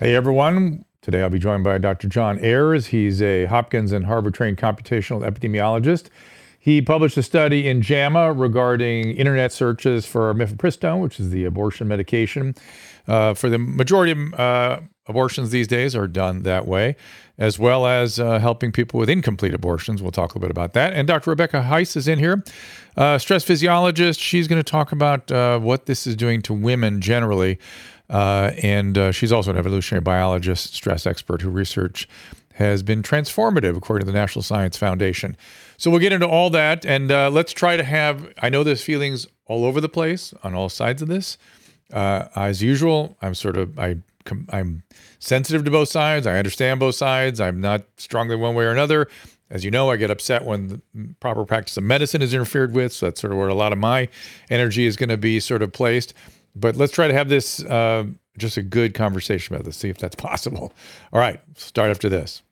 Hey everyone. Today I'll be joined by Dr. John Ayers. He's a Hopkins and Harvard trained computational epidemiologist. He published a study in JAMA regarding internet searches for mifepristone, which is the abortion medication. Uh, for the majority of uh, abortions these days are done that way, as well as uh, helping people with incomplete abortions. We'll talk a little bit about that. And Dr. Rebecca Heiss is in here, uh, stress physiologist. She's going to talk about uh, what this is doing to women generally. Uh, and uh, she's also an evolutionary biologist, stress expert who research has been transformative, according to the National Science Foundation. So we'll get into all that, and uh, let's try to have. I know there's feelings all over the place on all sides of this. Uh, as usual, I'm sort of I I'm sensitive to both sides. I understand both sides. I'm not strongly one way or another. As you know, I get upset when the proper practice of medicine is interfered with. So that's sort of where a lot of my energy is going to be sort of placed. But let's try to have this uh, just a good conversation about this, see if that's possible. All right, start after this.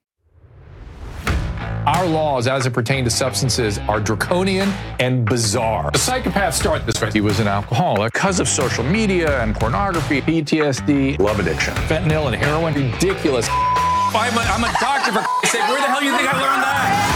Our laws, as it pertains to substances, are draconian and bizarre. The psychopaths start this way. He was an alcoholic because of social media and pornography, PTSD, love addiction, fentanyl and heroin. Ridiculous. I'm a, I'm a doctor, for sake. Where the hell do you think I learned that?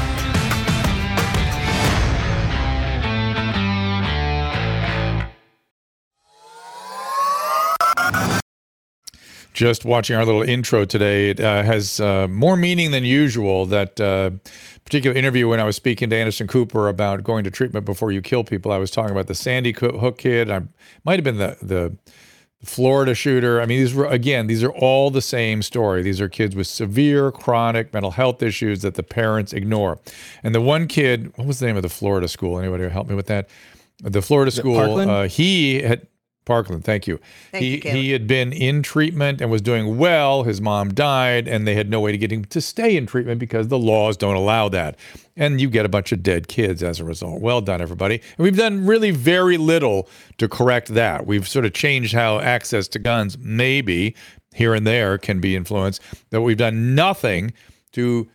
Just watching our little intro today, it uh, has uh, more meaning than usual. That uh, particular interview when I was speaking to Anderson Cooper about going to treatment before you kill people, I was talking about the Sandy Hook kid. I might have been the the Florida shooter. I mean, these were again, these are all the same story. These are kids with severe chronic mental health issues that the parents ignore. And the one kid, what was the name of the Florida school? Anybody help me with that? The Florida school. Uh, he had Parkland, thank you. Thank he you, he had been in treatment and was doing well. His mom died, and they had no way to get him to stay in treatment because the laws don't allow that. And you get a bunch of dead kids as a result. Well done, everybody. And we've done really very little to correct that. We've sort of changed how access to guns, maybe here and there, can be influenced. But we've done nothing to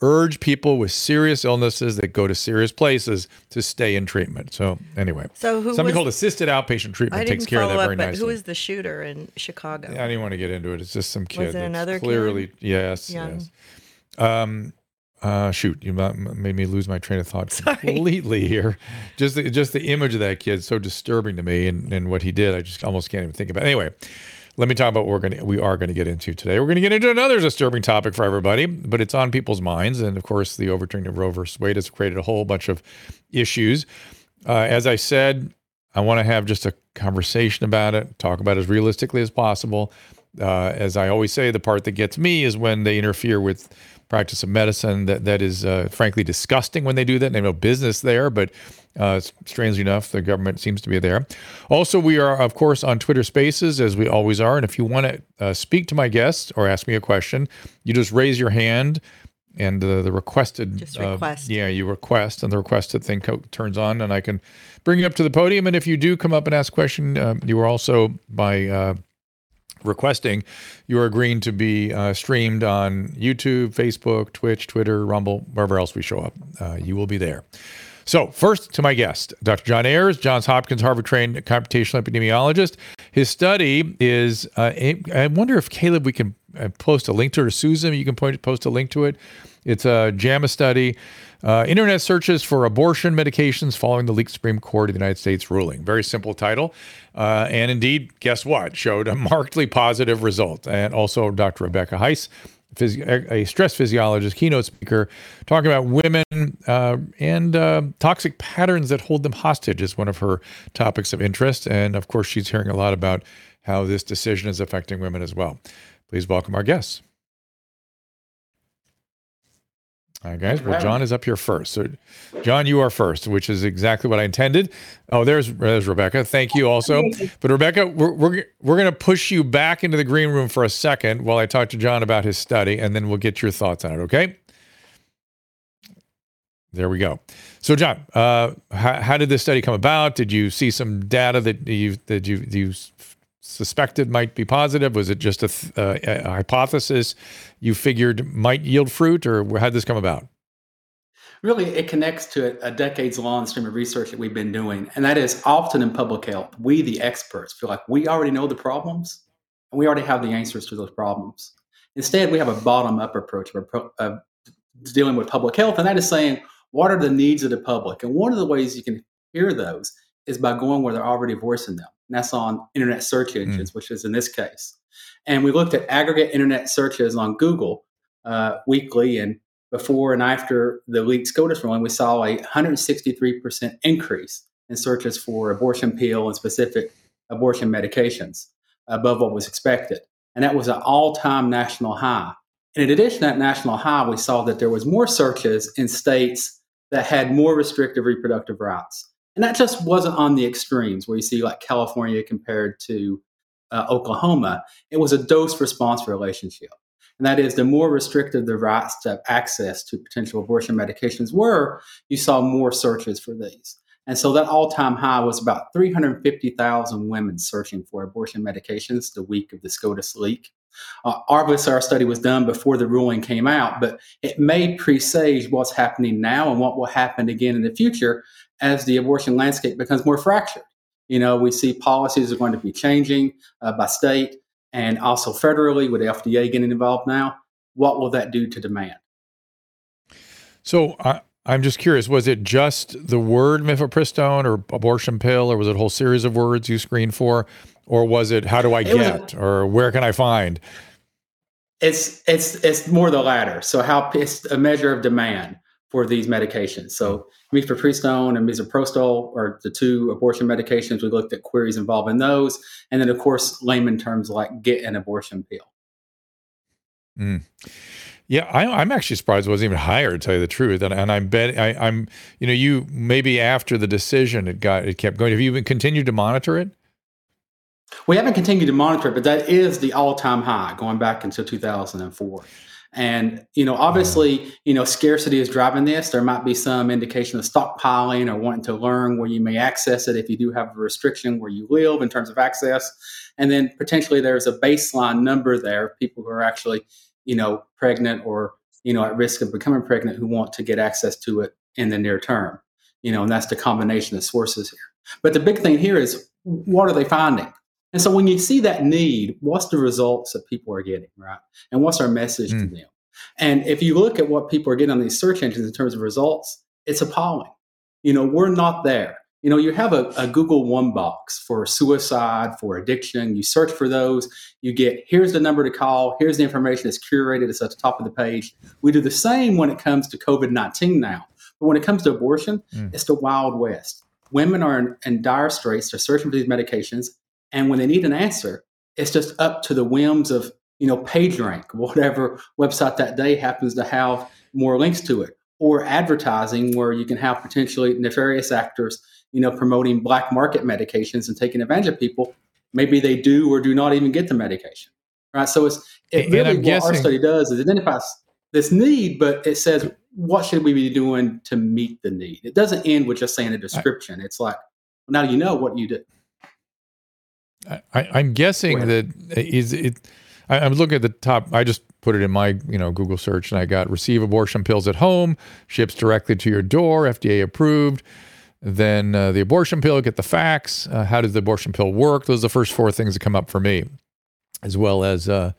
urge people with serious illnesses that go to serious places to stay in treatment. So anyway, So who something was- called assisted outpatient treatment takes care of that up, very nicely. who was the shooter in Chicago? I didn't want to get into it. It's just some kid. Was it another kid? clearly yes, Young? yes. Um, uh, shoot, you made me lose my train of thought Sorry. completely here. Just the, just the image of that kid so disturbing to me, and, and what he did, I just almost can't even think about. It. Anyway, let me talk about what we're going to we are going to get into today. We're going to get into another disturbing topic for everybody, but it's on people's minds, and of course, the overturning of Roe versus Wade has created a whole bunch of issues. Uh, as I said, I want to have just a conversation about it, talk about it as realistically as possible. Uh, as I always say, the part that gets me is when they interfere with practice of medicine. That that is uh, frankly disgusting when they do that. They have no business there, but uh, strangely enough, the government seems to be there. Also, we are of course on Twitter Spaces as we always are. And if you want to uh, speak to my guests or ask me a question, you just raise your hand. And uh, the requested, Just uh, request. yeah, you request, and the requested thing co- turns on, and I can bring you up to the podium. And if you do come up and ask a question, uh, you are also by uh, requesting, you are agreeing to be uh, streamed on YouTube, Facebook, Twitch, Twitter, Rumble, wherever else we show up. Uh, you will be there. So, first to my guest, Dr. John Ayers, Johns Hopkins Harvard trained computational epidemiologist. His study is, uh, I wonder if Caleb, we can uh, post a link to it, or Susan, you can point, post a link to it. It's a JAMA study. Uh, internet searches for abortion medications following the leaked Supreme Court of the United States ruling. Very simple title. Uh, and indeed, guess what? Showed a markedly positive result. And also, Dr. Rebecca Heiss, a stress physiologist, keynote speaker, talking about women uh, and uh, toxic patterns that hold them hostage is one of her topics of interest. And of course, she's hearing a lot about how this decision is affecting women as well. Please welcome our guests. All right, guys. Well, John is up here first. So, John, you are first, which is exactly what I intended. Oh, there's, there's Rebecca. Thank you also. But Rebecca, we're we're, we're going to push you back into the green room for a second while I talk to John about his study, and then we'll get your thoughts on it. Okay. There we go. So, John, uh, how, how did this study come about? Did you see some data that you that you you suspected might be positive? Was it just a, th- uh, a hypothesis you figured might yield fruit, or how did this come about? Really, it connects to a, decades long stream of research that we've been doing. And that is often in public health, we, the experts, feel like we already know the problems and we already have the answers to those problems. Instead, we have a bottom up approach of, of dealing with public health. And that is saying, what are the needs of the public? And one of the ways you can hear those is by going where they're already voicing them. And that's on internet search hmm. engines, mm. which is in this case. And we looked at aggregate internet searches on Google uh, weekly and before and after the leaked SCOTUS ruling, we saw a 163% increase in searches for abortion pill and specific abortion medications above what was expected. And that was an all time national high. And in addition to that national high, we saw that there was more searches in states that had more restrictive reproductive rights. And that just wasn't on the extremes where you see like California compared to uh, Oklahoma. It was a dose response relationship. And that is, the more restrictive the rights to access to potential abortion medications were, you saw more searches for these. And so that all time high was about 350,000 women searching for abortion medications the week of the SCOTUS leak. Uh, obviously, our study was done before the ruling came out, but it may presage what's happening now and what will happen again in the future as the abortion landscape becomes more fractured. You know, we see policies are going to be changing uh, by state and also federally with the FDA getting involved now, what will that do to demand? So I, I'm just curious, was it just the word mifepristone or abortion pill, or was it a whole series of words you screened for? Or was it how do I get a, or where can I find? It's it's it's more the latter. So how it's a measure of demand for these medications. So mifepristone and misoprostol are the two abortion medications. We looked at queries involving those, and then of course layman terms like get an abortion pill. Mm. Yeah, I, am actually surprised it wasn't even higher to tell you the truth. And, and I'm bet I, am you know, you maybe after the decision it got it kept going. Have you even continued to monitor it? We haven't continued to monitor it, but that is the all-time high going back until 2004. And you know, obviously, you know, scarcity is driving this. There might be some indication of stockpiling or wanting to learn where you may access it if you do have a restriction where you live in terms of access. And then potentially there's a baseline number there of people who are actually, you know, pregnant or you know at risk of becoming pregnant who want to get access to it in the near term. You know, and that's the combination of sources here. But the big thing here is what are they finding? And so when you see that need, what's the results that people are getting, right? And what's our message mm. to hmm. them? And if you look at what people are getting on these search engines in terms of results, it's appalling. You know, we're not there. You know, you have a, a, Google one box for suicide, for addiction. You search for those. You get here's the number to call. Here's the information that's curated. It's at the top of the page. We do the same when it comes to COVID 19 now. But when it comes to abortion, mm. it's the Wild West. Women are in, in dire straits. They're searching for these medications. And when they need an answer, it's just up to the whims of, you know, PageRank, whatever website that day happens to have more links to it, or advertising where you can have potentially nefarious actors, you know, promoting black market medications and taking advantage of people. Maybe they do or do not even get the medication. Right. So it's it really what guessing, our study does is identifies this need, but it says what should we be doing to meet the need. It doesn't end with just saying a description. It's like, well, now you know what you do. I, am guessing that is it. I, am looking at the top. I just put it in my you know Google search, and I got receive abortion pills at home, ships directly to your door, FDA approved. Then uh, the abortion pill, get the facts. Uh, how does the abortion pill work? Those are the first four things that come up for me, as well as uh,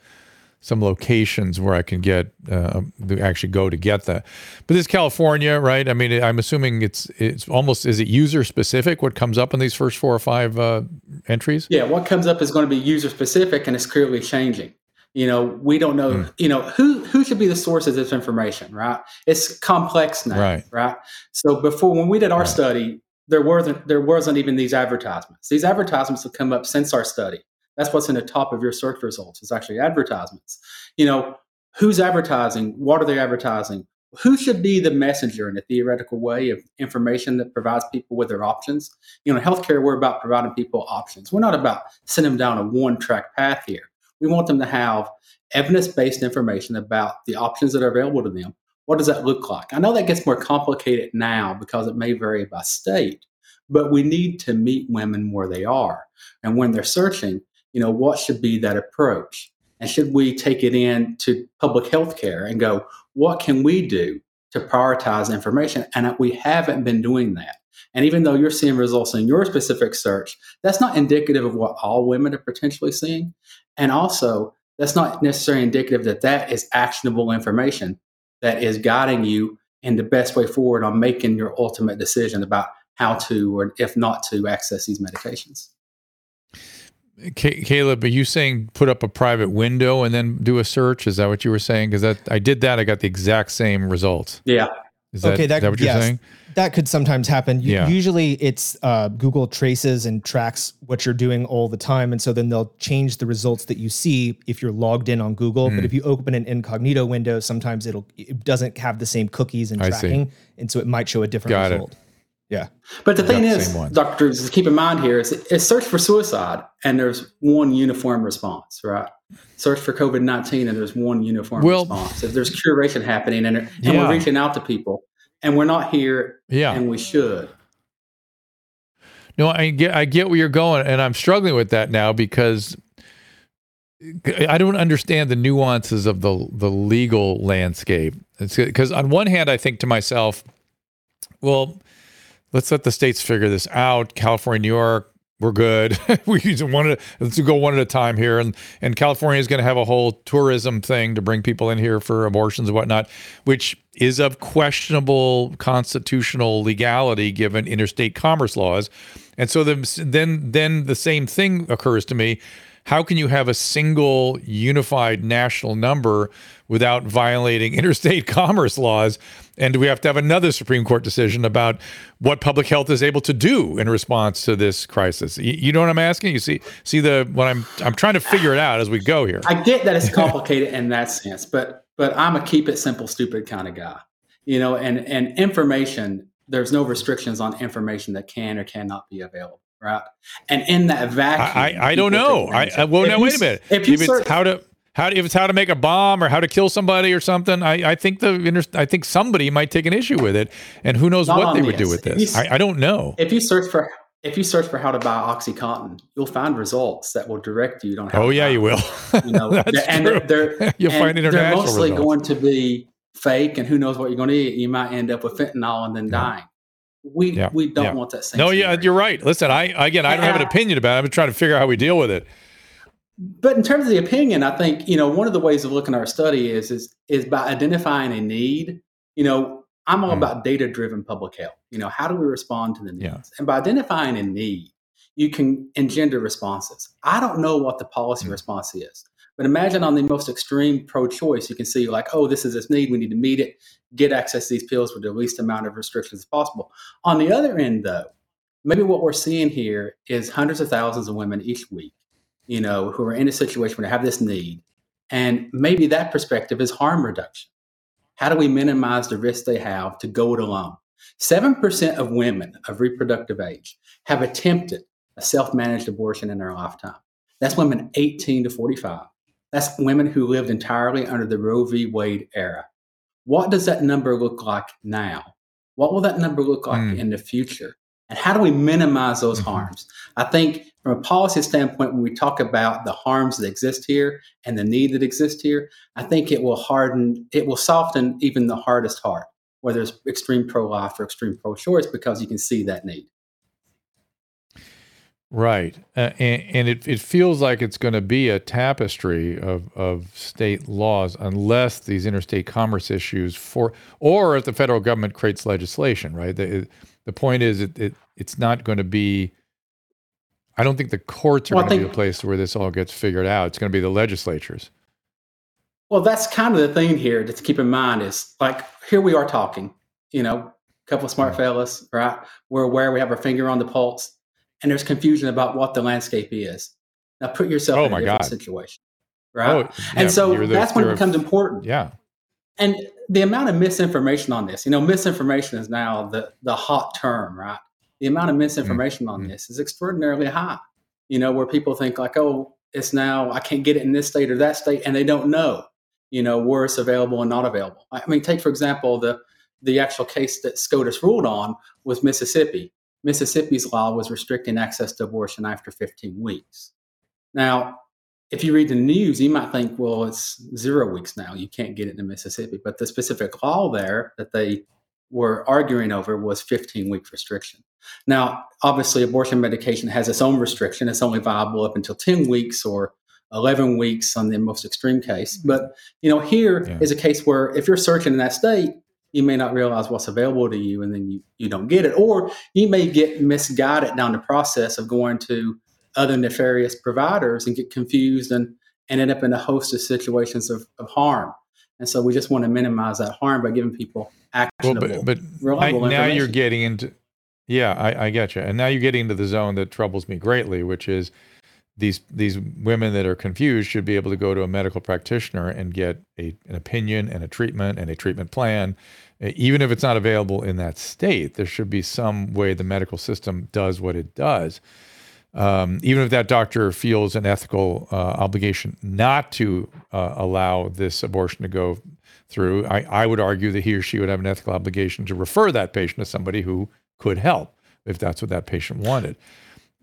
some locations where I can get uh, actually go to get that. But this California, right? I mean, I'm assuming it's it's almost is it user specific? What comes up in these first four or five uh, entries? Yeah, what comes up is going to be user specific, and it's clearly changing. You know, we don't know. Mm. You know who who should be the source of this information, right? It's complex now, right? Right. So before when we did our right. study, there wasn't there wasn't even these advertisements. These advertisements have come up since our study. That's what's in the top of your search results. It's actually advertisements. You know, who's advertising? What are they advertising? Who should be the messenger in a theoretical way of information that provides people with their options? You know, healthcare, we're about providing people options. We're not about sending them down a one track path here. We want them to have evidence based information about the options that are available to them. What does that look like? I know that gets more complicated now because it may vary by state, but we need to meet women where they are. And when they're searching, you know, what should be that approach? And should we take it in to public health care and go, what can we do to prioritize information? And we haven't been doing that. And even though you're seeing results in your specific search, that's not indicative of what all women are potentially seeing. And also, that's not necessarily indicative that that is actionable information that is guiding you in the best way forward on making your ultimate decision about how to or if not to access these medications. Caleb, are you saying put up a private window and then do a search? Is that what you were saying? Because that I did that, I got the exact same results. Yeah. Is that, okay, that, is that what you're yes, saying? That could sometimes happen. U- Yeah. Usually it's uh, Google traces and tracks what you're doing all the time. And so then they'll change the results that you see if you're logged in on Google. Mm. But if you open an incognito window, sometimes it'll it doesn't have the same cookies and tracking. And so it might show a different Got it. Result. Yeah. But the thing is, same one. Dr. Drews, to keep in mind here is, is search for suicide and there's one uniform response, right? Search for COVID 19 and there's one uniform Well- response. If there's curation happening and, and Yeah. we're reaching out to people and we're not here Yeah. and we should. No, I get I get where you're going, and I'm struggling with that now because I don't understand the nuances of the the legal landscape. It's because on one hand, I think to myself, well, let's let the states figure this out. California, New York, we're good. we one at, let's go one at a time here, and and California is going to have a whole tourism thing to bring people in here for abortions and whatnot, which is of questionable constitutional legality given interstate commerce laws. And so the, then then the same thing occurs to me. How can you have a single unified national number without violating interstate commerce laws? And do we have to have another Supreme Court decision about what public health is able to do in response to this crisis? You, you know what I'm asking? You see see the what I'm I'm trying to figure it out as we go here. I get that it's complicated in that sense, but but I'm a keep it simple, stupid kind of guy. You know, and and information, there's no restrictions on information that can or cannot be available, right? And in that vacuum, I, I, I don't know. I, I well If now you wait a minute. If you it's search, how to how if it's how to make a bomb or how to kill somebody or something, I, I think the inter- I think somebody might take an issue with it, and who knows what they would do with this. you I, I don't know. if you search for if you search for how to buy OxyContin, you'll find results that will direct you on how. Oh yeah, you will. You know, That's and true. they're You'll and find they're mostly results. going to be fake, and who knows what you're going to eat. You might end up with fentanyl and then Yeah. dying. We Yeah, we don't yeah. want that same. No, yeah, you're right. Listen, I again, I don't have an opinion about it. I'm trying to figure out how we deal with it. But in terms of the opinion, I think you know one of the ways of looking at our study is is is by identifying a need. You know, I'm all Mm. about data driven public health. You know, how do we respond to the needs? Yeah. And by identifying a need, you can engender responses. I don't know what the policy Mm. response is, but imagine on the most extreme pro-choice, you can see like, oh, this is this need. We need to meet it. Get access to these pills with the least amount of restrictions possible. On the other end, though, maybe what we're seeing here is hundreds of thousands of women each week you know, who are in a situation where they have this need. And maybe that perspective is harm reduction. How do we minimize the risk they have to go it alone? 7% of women of reproductive age have attempted a self managed abortion in their lifetime. That's women 18 to 45. That's women who lived entirely under the Roe v. Wade era. What does that number look like now? What will that number look like Mm. in the future? And how do we minimize those Mhm. harms? I think from a policy standpoint, when we talk about the harms that exist here and the need that exists here, I think it will harden, it will soften even the hardest heart, whether it's extreme pro life or extreme pro choice, because you can see that need. Right. Uh, and and it, it feels like it's going to be a tapestry of, of state laws unless these interstate commerce issues for, or if the federal government creates legislation, right? The, the point is, it, it it's not going to be, I don't think the courts are Well, going to be the place where this all gets figured out. It's going to be the legislatures. Well, that's kind of the thing here to keep in mind is like here we are talking, you know, a couple of smart fellas, right? We're aware we have our finger on the pulse, and there's confusion about what the landscape is. Now put yourself Oh, in a different God. situation, right? Oh, yeah, and so that's when it becomes important. Yeah. And the amount of misinformation on this, you know, misinformation is now the the hot term, right? The amount of misinformation on Mm. this is extraordinarily high. You know, where people think like, oh, it's now I can't get it in this state or that state, and they don't know, you know, where it's available and not available. I mean, take for example the the actual case that SCOTUS ruled on was Mississippi. Mississippi's law was restricting access to abortion after 15 weeks. Now, if you read the news, you might think, well, it's zero weeks now. You can't get it in Mississippi. But the specific law there that they were arguing over was 15 week restriction. Now, obviously, abortion medication has its own restriction. It's only viable up until 10 weeks or 11 weeks on the most extreme case. Mm-hmm. But, you know, here yeah. is a case where if you're searching in that state, you may not realize what's available to you and then you, you don't get it. Or you may get misguided down the process of going to other nefarious providers and get confused and, and end up in a host of situations of, of harm. And so we just want to minimize that harm by giving people actionable, well, but, but I, now you're getting into, yeah, I, I get you. And now you're getting into the zone that troubles me greatly, which is these these women that are confused should be able to go to a medical practitioner and get a, an opinion and a treatment and a treatment plan even if it's not available in that state there should be some way the medical system does what it does um, even if that doctor feels an ethical uh, obligation not to uh, allow this abortion to go through, I, I would argue that he or she would have an ethical obligation to refer that patient to somebody who could help if that's what that patient wanted.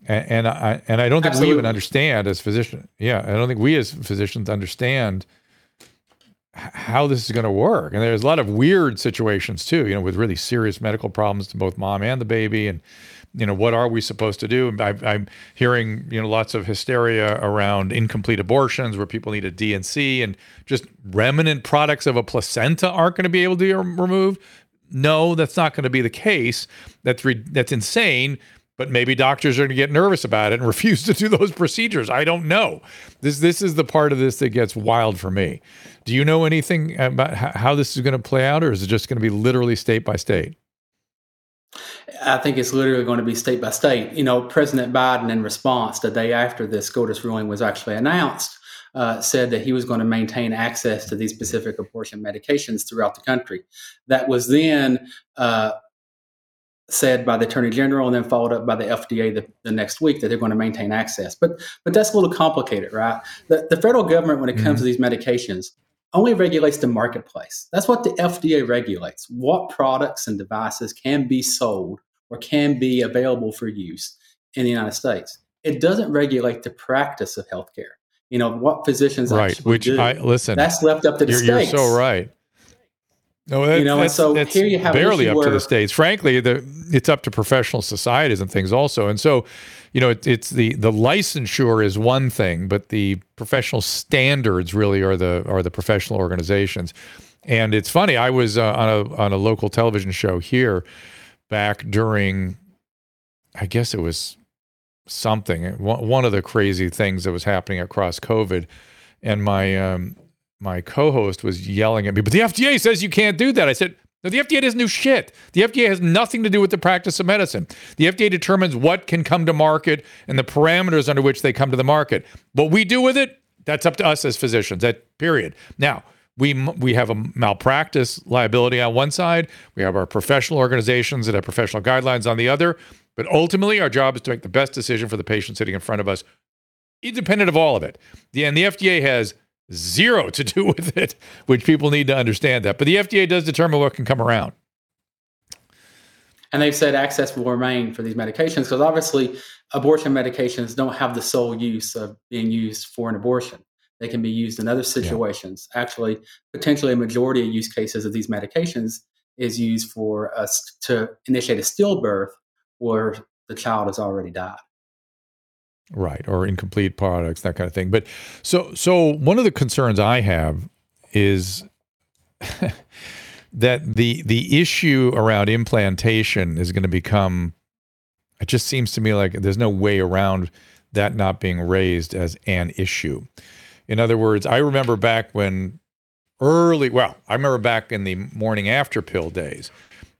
And, and I and I don't think Absolutely. we even understand as physicians. Yeah, I don't think we as physicians understand how this is going to work. And there's a lot of weird situations too, you know, with really serious medical problems to both mom and the baby, and you know, what are we supposed to do? I, I'm hearing, you know, lots of hysteria around incomplete abortions where people need a D&C and just remnant products of a placenta aren't going to be able to be removed. No, that's not going to be the case. That's re- that's insane. But maybe doctors are going to get nervous about it and refuse to do those procedures. I don't know. This this is the part of this that gets wild for me. Do you know anything about how this is going to play out, or is it just going to be literally state by state? I think it's literally going to be state by state. You know, President Biden, in response, the day after this SCOTUS ruling was actually announced, uh, said that he was going to maintain access to these specific abortion medications throughout the country. That was then uh, said by the Attorney General and then followed up by the FDA the, the, next week that they're going to maintain access. But but that's a little complicated, right? The, the federal government, when it comes mm-hmm. to these medications, only regulates the marketplace. That's what the FDA regulates. What products and devices can be sold or can be available for use in the United States. It doesn't regulate the practice of healthcare. You know what physicians right, which do. I listen. That's left up to the you're, states. You're so right. No, that, you know, and so here you have barely up where, to the states. Frankly, the, it's up to professional societies and things also. And so, you know, it, it's the the licensure is one thing, but the professional standards really are the are the professional organizations. And it's funny. I was uh, on a on a local television show here back during, I guess it was something one of the crazy things that was happening across COVID, and my um, my co-host was yelling at me, but the FDA says you can't do that. I said, no, the FDA doesn't do shit. The FDA has nothing to do with the practice of medicine. The FDA determines what can come to market and the parameters under which they come to the market. What we do with it, that's up to us as physicians. That period. Now, we we have a malpractice liability on one side. We have our professional organizations that have professional guidelines on the other. But ultimately, our job is to make the best decision for the patient sitting in front of us, independent of all of it. The, and the FDA has zero to do with it, which people need to understand that. But the FDA does determine what can come around. And they've said access will remain for these medications because obviously abortion medications don't have the sole use of being used for an abortion. They can be used in other situations. Yeah. Actually, potentially a majority of use cases of these medications is used for us to initiate a stillbirth where the child has already died. Right, or incomplete products, that kind of thing. But so so one of the concerns I have is that the the issue around implantation is going to become it just seems to me like there's no way around that not being raised as an issue. In other words, I remember back when early, well, I remember back in the morning after pill days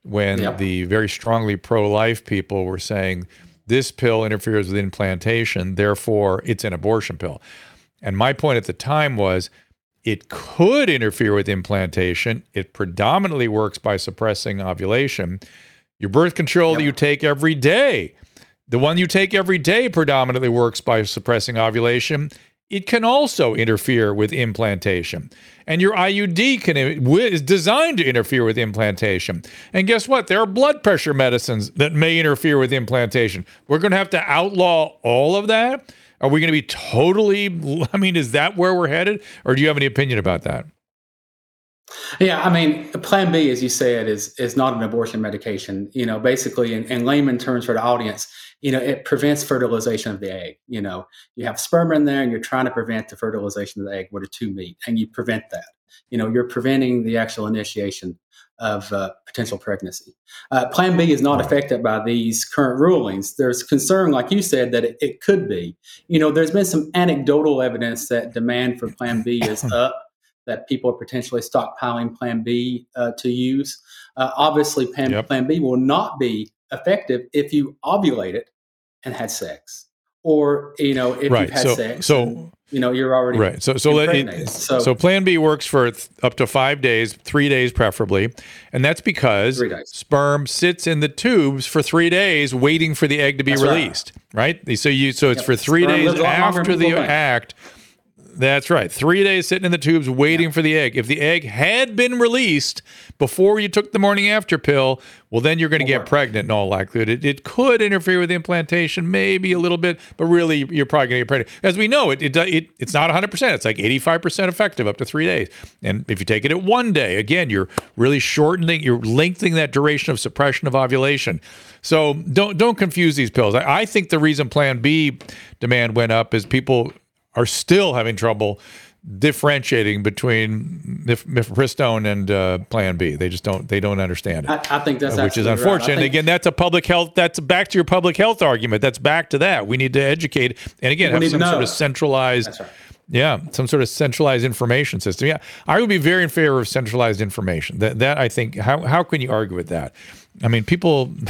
when yep. the very strongly pro life people were saying this pill interferes with implantation, therefore it's an abortion pill. And my point at the time was it could interfere with implantation. It predominantly works by suppressing ovulation. Your birth control yep. that you take every day, the one you take every day predominantly works by suppressing ovulation it can also interfere with implantation. And your IUD can uh, is designed to interfere with implantation. And guess what? There are blood pressure medicines that may interfere with implantation. We're going to have to outlaw all of that. Are we going to be totally? I mean, is that where we're headed, or do you have any opinion about that? Yeah, I mean, Plan B, as you said, is is not an abortion medication. You know, basically, in, in layman terms for the audience, you know, it prevents fertilization of the egg. You know, you have sperm in there, and you're trying to prevent the fertilization of the egg where the two meet, and you prevent that. You know, you're preventing the actual initiation of uh, potential pregnancy. Uh, plan B is not affected by these current rulings. There's concern, like you said, that it, it could be. You know, there's been some anecdotal evidence that demand for Plan B is up that people are potentially stockpiling Plan B uh, to use. Uh, obviously, plan, yep. plan B will not be effective if you ovulated and had sex, or you know if right. you've had so, sex. So and, you know you're already right. So so let it, so, so Plan B works for th- up to five days, three days preferably, and that's because sperm sits in the tubes for three days, waiting for the egg to be that's released. Right. right. So you so it's yep. for three sperm days after the act. That's right. Three days sitting in the tubes waiting yeah. for the egg. If the egg had been released before you took the morning after pill, well, then you're going to get pregnant in all likelihood. It, it could interfere with implantation, maybe a little bit, but really you're probably going to get pregnant. As we know, it, it, it it's not 100%. It's like 85% effective up to three days. And if you take it at one day, again, you're really shortening, you're lengthening that duration of suppression of ovulation. So don't don't confuse these pills. I, I think the reason Plan B demand went up is people are still having trouble differentiating between mif- mifepristone and uh, Plan B. They just don't they don't understand it. I, I think that's which is unfortunate. Right. Again, that's a public health. That's back to your public health argument. That's back to that. We need to educate and again have some sort of centralized. Right. Yeah, some sort of centralized information system. Yeah, I would be very in favor of centralized information. That that I think. How how can you argue with that? I mean, people.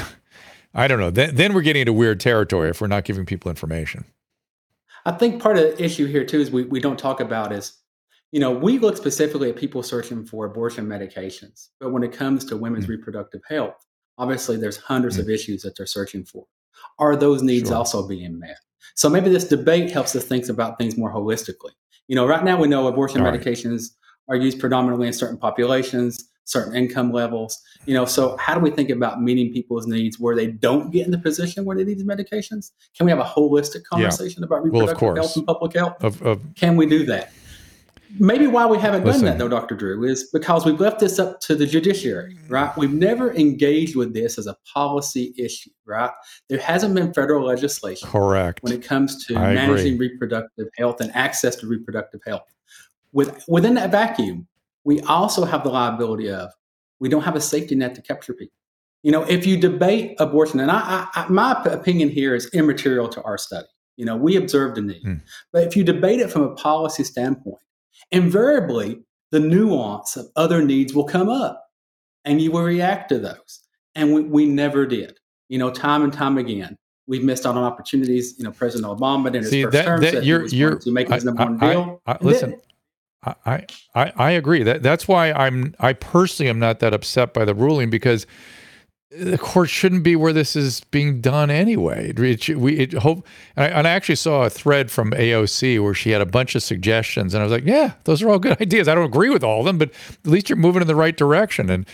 I don't know. Then, then we're getting into weird territory if we're not giving people information. I think part of the issue here too is we, we don't talk about is, you know, we look specifically at people searching for abortion medications, but when it comes to women's mm-hmm. reproductive health, obviously there's 100s mm-hmm. of issues that they're searching for. Are those needs sure. also being met? So maybe this debate helps us think about things more holistically. You know, right now we know abortion All medications right. are used predominantly in certain populations certain income levels. You know, so how do we think about meeting people's needs where they don't get in the position where they need these medications? Can we have a holistic conversation yeah. about reproductive well, health and public health? Of, of, Can we do that? Maybe why we haven't listen. done that though, Dr. Drew, is because we've left this up to the judiciary, right? We've never engaged with this as a policy issue, right? There hasn't been federal legislation correct when it comes to I managing agree. reproductive health and access to reproductive health. With, within that vacuum, we also have the liability of we don't have a safety net to capture people. You know, if you debate abortion, and I, I, my opinion here is immaterial to our study. You know, we observed a need, hmm. but if you debate it from a policy standpoint, invariably the nuance of other needs will come up, and you will react to those. And we, we never did. You know, time and time again, we've missed out on opportunities. You know, President Obama in his See, first that, term that said you're, he was you're, to make his number one deal. I, I, listen, I, I, I agree that that's why I'm I personally am not that upset by the ruling because the court shouldn't be where this is being done anyway. It, we it hope and I, and I, actually saw a thread from AOC where she had a bunch of suggestions and I was like, yeah, those are all good ideas. I don't agree with all of them, but at least you're moving in the right direction. And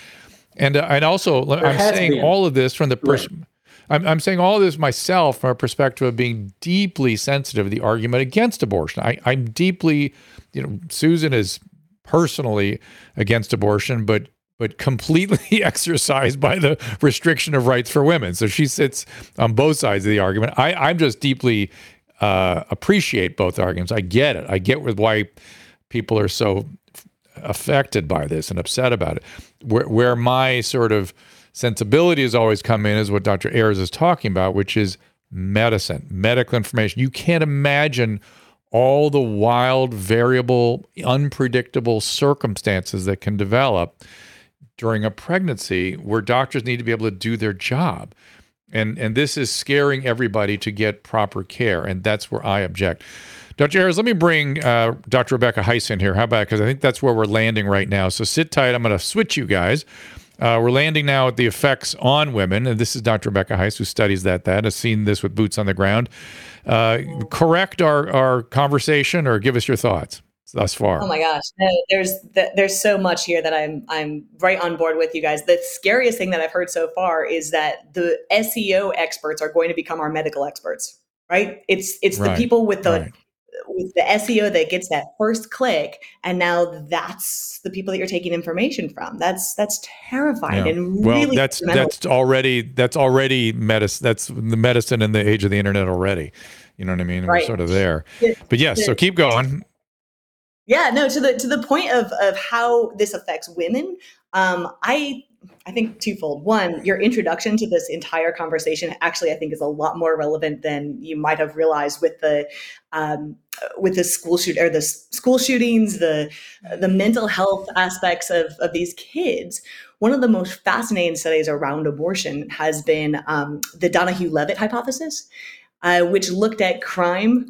and uh, and also there I'm saying been. all of this from the person. Right. I'm, I'm saying all this myself from a perspective of being deeply sensitive to the argument against abortion. I, I'm deeply you know, Susan is personally against abortion, but but completely exercised by the restriction of rights for women. So she sits on both sides of the argument. I, I'm just deeply uh, appreciate both arguments. I get it. I get why people are so affected by this and upset about it. Where, where my sort of sensibility has always come in is what Dr. Ayers is talking about, which is medicine, medical information. You can't imagine all the wild, variable, unpredictable circumstances that can develop during a pregnancy where doctors need to be able to do their job. And, and this is scaring everybody to get proper care. And that's where I object. Dr. Ayers, let me bring uh, Dr. Rebecca Heiss in here. How about Because I think that's where we're landing right now. So sit tight. I'm going to switch you guys. Uh, we're landing now at the effects on women, and this is Dr. Rebecca Heiss, who studies that. That has seen this with boots on the ground. Uh, correct our our conversation, or give us your thoughts thus far. Oh my gosh, there's there's so much here that I'm I'm right on board with you guys. The scariest thing that I've heard so far is that the SEO experts are going to become our medical experts right? It's it's Right, the people with the right. With the SEO that gets that first click, and now that's the people that you're taking information from. That's that's terrifying Yeah. and well, really that's that's already that's already medicine. That's the medicine in the age of the internet already. You know what I mean? We're Right. sort of there. But yes, so keep going. Yeah, no, to the to the point of of how this affects women, um, I I think twofold. One, your introduction to this entire conversation actually I think is a lot more relevant than you might have realized with the um, with the school shoot or the school shootings, the the mental health aspects of of these kids. One of the most fascinating studies around abortion has been um, the Donohue Levitt hypothesis, uh, which looked at crime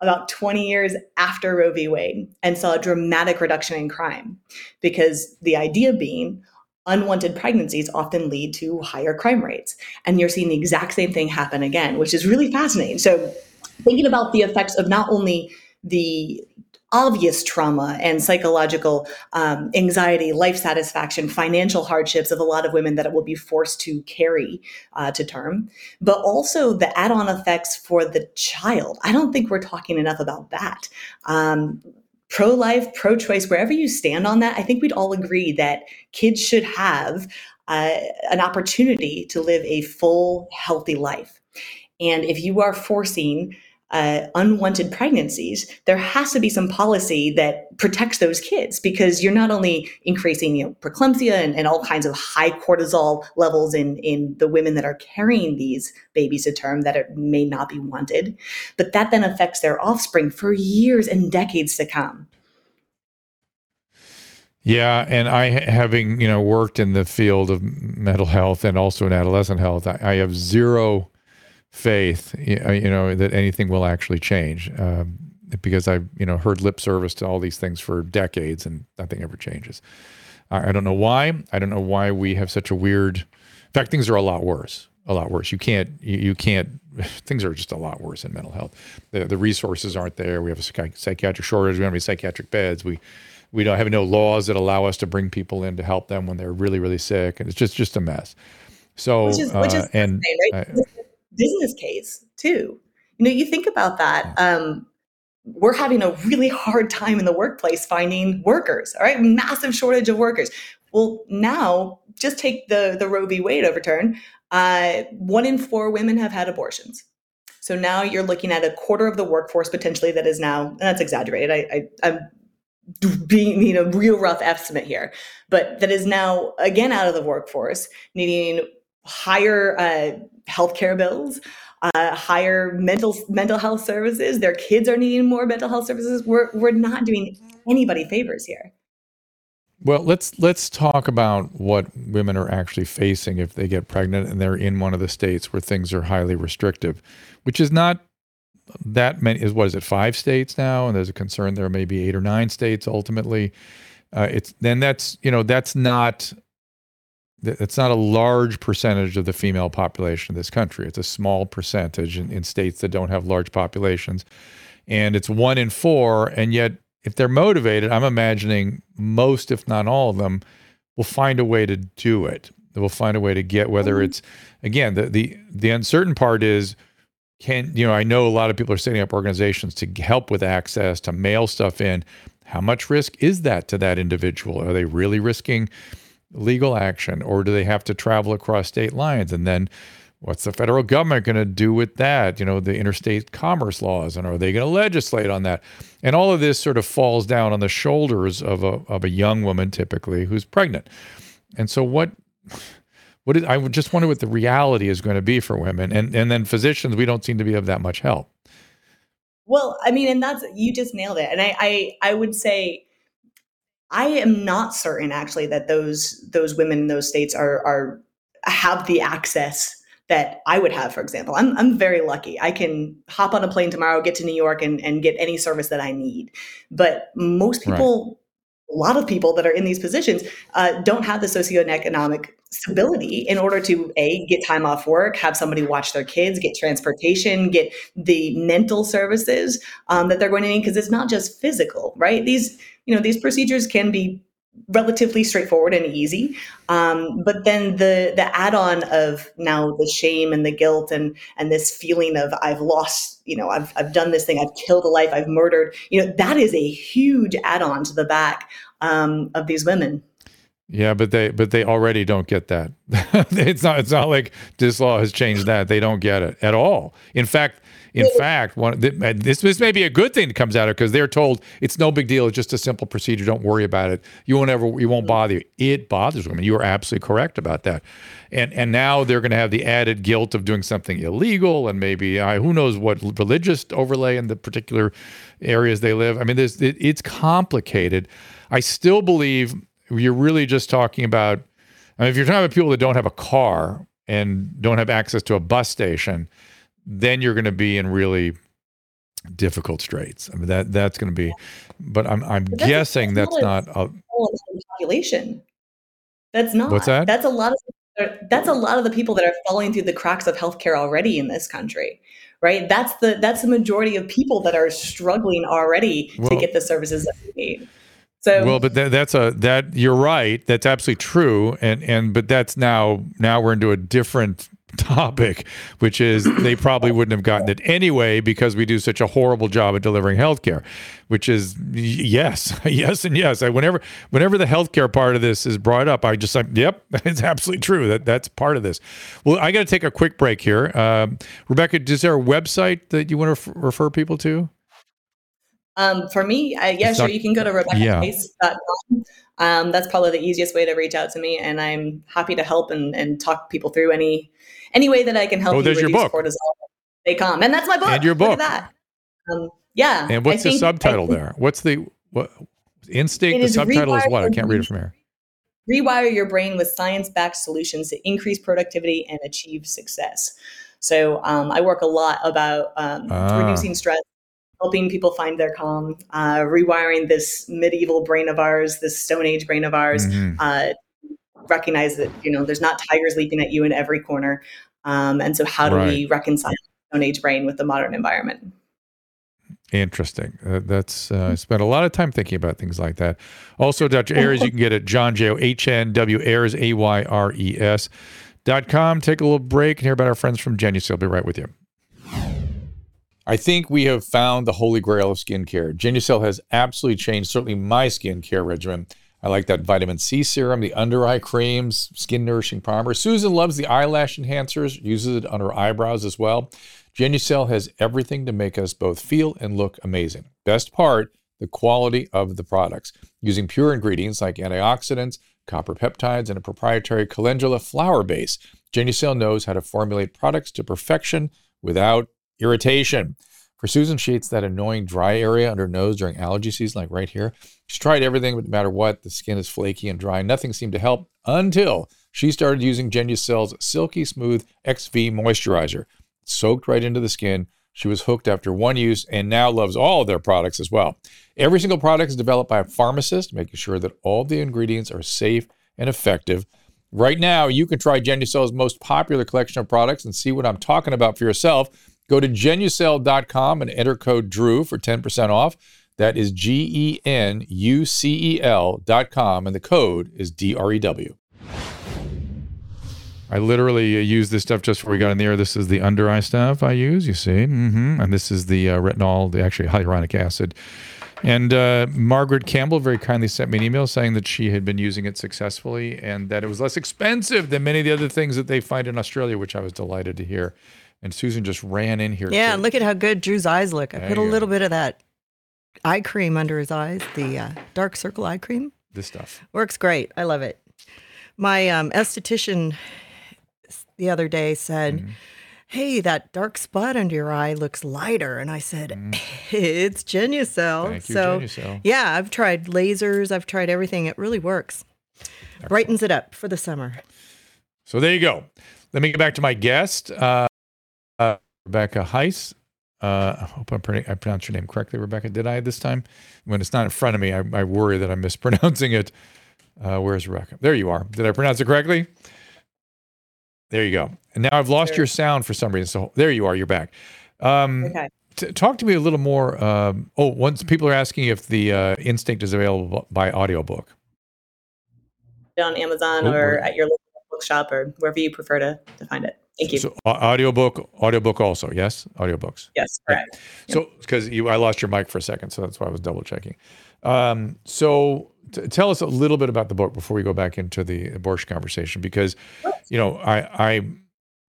about 20 years after Roe v. Wade and saw a dramatic reduction in crime because the idea being unwanted pregnancies often lead to higher crime rates. And you're seeing the exact same thing happen again, which is really fascinating. So, thinking about the effects of not only the obvious trauma and psychological um, anxiety, life satisfaction, financial hardships of a lot of women that it will be forced to carry uh, to term, but also the add on effects for the child. I don't think we're talking enough about that. Um, Pro life, pro choice, wherever you stand on that, I think we'd all agree that kids should have uh, an opportunity to live a full, healthy life. And if you are forcing uh, unwanted pregnancies, there has to be some policy that protects those kids because you're not only increasing you know, preeclampsia and, and all kinds of high cortisol levels in, in the women that are carrying these babies to term that may not be wanted, but that then affects their offspring for years and decades to come. Yeah, and I having you know worked in the field of mental health and also in adolescent health, I, I have zero faith, uh, you know, that anything will actually change um, because I've you know heard lip service to all these things for decades and nothing ever changes. I, I don't know why. I don't know why we have such a weird. In fact, things are a lot worse. A lot worse. You can't. You, you can't. Things are just a lot worse in mental health. The the resources aren't there. We have a psychi- psychiatric shortage. We don't have any psychiatric beds. We we don't have no laws that allow us to bring people in to help them when they're really really sick, and it's just just a mess. So which is which is uh, and right? I- This is a business case too. You know, you think about that. Um, we're having a really hard time in the workplace finding workers. All right, massive shortage of workers. Well, now just take the the Roe v. Wade overturn. Uh, one in four women have had abortions. So now you're looking at a quarter of the workforce potentially that is now. And that's exaggerated. I, I I'm being you know real rough estimate here, but that is now again out of the workforce, needing higher uh, healthcare bills, uh, higher mental mental health services. Their kids are needing more mental health services. We're we're not doing anybody favors here. Well, let's let's talk about what women are actually facing if they get pregnant and they're in one of the states where things are highly restrictive, which is not that many. Is what is it? Five states now, and there's a concern there may be eight or nine states ultimately. Uh, it's then that's you know that's not it's not a large percentage of the female population of this country. It's a small percentage in, in states that don't have large populations, and it's one in four. And yet, if they're motivated, I'm imagining most, if not all of them, will find a way to do it. They will find a way to get whether mm-hmm. it's again the the the uncertain part is can you know I know a lot of people are setting up organizations to help with access to mail stuff in. How much risk is that to that individual? Are they really risking legal action or do they have to travel across state lines? And then what's the federal government going to do with that? You know the interstate commerce laws and are they going to legislate on that? And all of this sort of falls down on the shoulders of a, of a young woman typically who's pregnant. And so what what is i just wonder what the reality is going to be for women. And and then physicians we don't seem to be of that much help. Well, I mean, and that's you just nailed it. And I, I, I would say, I am not certain actually that those those women in those states are are have the access that I would have, for example. I'm I'm very lucky. I can hop on a plane tomorrow, get to New York, and and get any service that I need. But most people, a lot of people that are in these positions, uh, don't have the socioeconomic stability in order to a get time off work, have somebody watch their kids, get transportation, get the mental services um, that they're going to need because it's not just physical, right? These you know these procedures can be relatively straightforward and easy. Um, but then the the add on of now the shame and the guilt and and this feeling of I've lost, you know, I've I've done this thing, I've killed a life, I've murdered. You know, that is a huge add on to the back um, of these women. Yeah, but they but they already don't get that. it's not it's not like this law has changed that. They don't get it at all. In fact, in fact, one this this may be a good thing that comes out of it because they're told it's no big deal. It's just a simple procedure. Don't worry about it. You won't ever you won't bother you. It bothers women. You are absolutely correct about that. And and now they're going to have the added guilt of doing something illegal and maybe uh, who knows what religious overlay in the particular areas they live. I mean, there's it, it's complicated. I still believe you're really just talking about. I mean, if you're talking about people that don't have a car and don't have access to a bus station then you're going to be in really difficult straits. I mean that that's going to be, but I'm I'm but guessing that's, that's not a population. That's not. What's that? That's a lot of that's a lot of the people that are falling through the cracks of healthcare already in this country. Right. That's the that's the majority of people that are struggling already well, to get the services that they need. So, well, but that, that's a that you're right. That's absolutely true. And and but that's now now we're into a different topic, which is they probably wouldn't have gotten it anyway because we do such a horrible job at delivering healthcare. Which is yes, yes, and yes. I, whenever whenever the healthcare part of this is brought up, I just like, yep, it's absolutely true. That that's part of this. Well, I got to take a quick break here. Um, Rebecca, is there a website that you want to f- refer people to? Um, for me, uh, yeah, it's sure. Not, you can go to rebeccaheiss.com. Yeah. Um, that's probably the easiest way to reach out to me, and I'm happy to help and, and talk people through any any way that I can help oh, you there's your book. cortisol. They come, and that's my book. And your book. That. Um, yeah. And what's I the think, subtitle there? What's the what? Instinct. The subtitle is what? I can't read it from here. Rewire your brain with science-backed solutions to increase productivity and achieve success. So um, I work a lot about um, ah. reducing stress, helping people find their calm, uh, rewiring this medieval brain of ours, this Stone Age brain of ours, mm-hmm. uh, recognize that you know there's not tigers leaping at you in every corner um, and so how do right. we reconcile stone age brain with the modern environment Interesting. Uh, that's uh, I spent a lot of time thinking about things like that. Also, Dr. Ayers, you can get at John J O H N W Ayers A Y R E S dot com. Take a little break and hear about our friends from Genucel. I'll be right with you. I think we have found the holy grail of skincare. Genucel has absolutely changed, certainly my skincare regimen. I like that vitamin C serum, the under eye creams, skin nourishing primer. Susan loves the eyelash enhancers, uses it on her eyebrows as well. Genucel has everything to make us both feel and look amazing. Best part, the quality of the products. Using pure ingredients like antioxidants, copper peptides, and a proprietary calendula flower base, Genucel knows how to formulate products to perfection without irritation. For Susan, she hates that annoying dry area under her nose during allergy season, like right here. She's tried everything, but no matter what, the skin is flaky and dry. Nothing seemed to help until she started using Genucel's Silky Smooth XV moisturizer. soaked right into the skin. She was hooked after one use and now loves all of their products as well. Every single product is developed by a pharmacist, making sure that all the ingredients are safe and effective. Right now, you can try Genucel's most popular collection of products and see what I'm talking about for yourself. Go to genucel.com and enter code DREW for 10% off. That is G E N U C E L.com, and the code is D R E W. I literally uh, use this stuff just before we got in the air. This is the under eye stuff I use, you see. Mm-hmm. And this is the uh, retinol, the actually hyaluronic acid. And uh, Margaret Campbell very kindly sent me an email saying that she had been using it successfully and that it was less expensive than many of the other things that they find in Australia, which I was delighted to hear. And Susan just ran in here. Yeah, look at how good Drew's eyes look. I there put a little go. bit of that eye cream under his eyes, the uh, dark circle eye cream. This stuff works great. I love it. My um, esthetician the other day said, mm-hmm. Hey, that dark spot under your eye looks lighter. And I said, mm. It's Genucel. Thank you, so, Genucel. yeah, I've tried lasers, I've tried everything. It really works. Excellent. Brightens it up for the summer. So there you go. Let me get back to my guest. Uh, uh, Rebecca Heiss. Uh, I hope I'm I pronounced your name correctly, Rebecca. Did I this time? When it's not in front of me, I, I worry that I'm mispronouncing it. Uh, where's Rebecca? There you are. Did I pronounce it correctly? There you go. And now I've lost sure. your sound for some reason. So there you are. You're back. Um, okay. T- talk to me a little more. Um, oh, once people are asking if the uh, Instinct is available by audiobook. on Amazon Oh, or at your local bookshop or wherever you prefer to, to find it. Thank you. So au- audiobook, audiobook also, yes, audiobooks. yes, correct. So because you, I lost your mic for a second, so that's why I was double checking. Um, so t- tell us a little bit about the book before we go back into the abortion conversation, because you know I, I,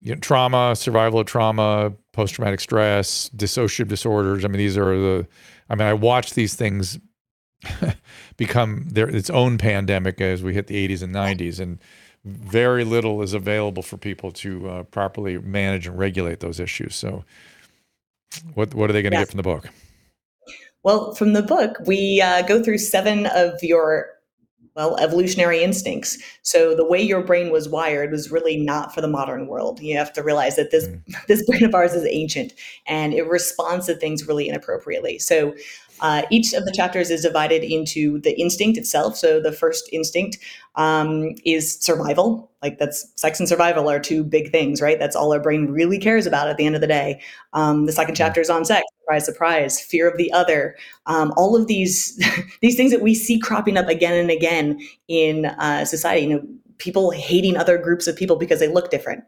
you know, trauma, survival of trauma, post traumatic stress, dissociative disorders. I mean, these are the. I mean, I watch these things become their its own pandemic as we hit the 80s and 90s, and very little is available for people to uh, properly manage and regulate those issues. So, what what are they going to Yes. get from the book? Well, from the book, we uh, go through seven of your well evolutionary instincts. So the way your brain was wired was really not for the modern world. You have to realize that this this brain of ours is ancient and it responds to things really inappropriately. So uh, each of the chapters is divided into the instinct itself. So the first instinct um, is survival. Like that's sex and survival are two big things, right? That's all our brain really cares about at the end of the day. Um, the second chapter is on sex. Surprise, surprise. Fear of the other. Um, all of these these things that we see cropping up again and again in uh, society. You know, people hating other groups of people because they look different.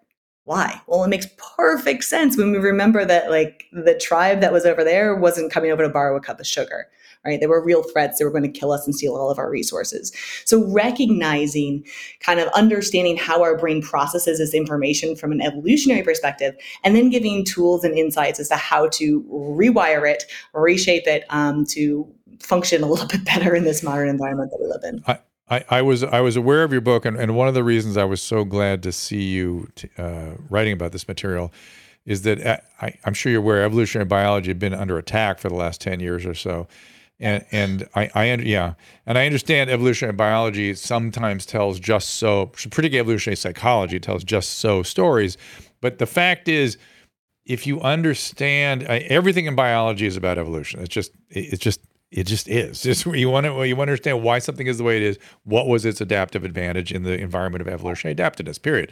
Why? Well, it makes perfect sense when we remember that like the tribe that was over there wasn't coming over to borrow a cup of sugar, right? They were real threats. They were going to kill us and steal all of our resources. So recognizing, kind of understanding how our brain processes this information from an evolutionary perspective, and then giving tools and insights as to how to rewire it, reshape it um, to function a little bit better in this modern environment that we live in. I, I was I was aware of your book, and, and one of the reasons I was so glad to see you t- uh, writing about this material is that uh, I, I'm sure you're aware evolutionary biology had been under attack for the last ten years or so, and and I, I yeah, and I understand evolutionary biology sometimes tells just so, particularly evolutionary psychology tells just so stories, but the fact is if you understand everything in biology is about evolution. It's just it's just it just is. Just you want to you want to understand why something is the way it is what was its adaptive advantage in the environment of evolutionary adaptiveness period.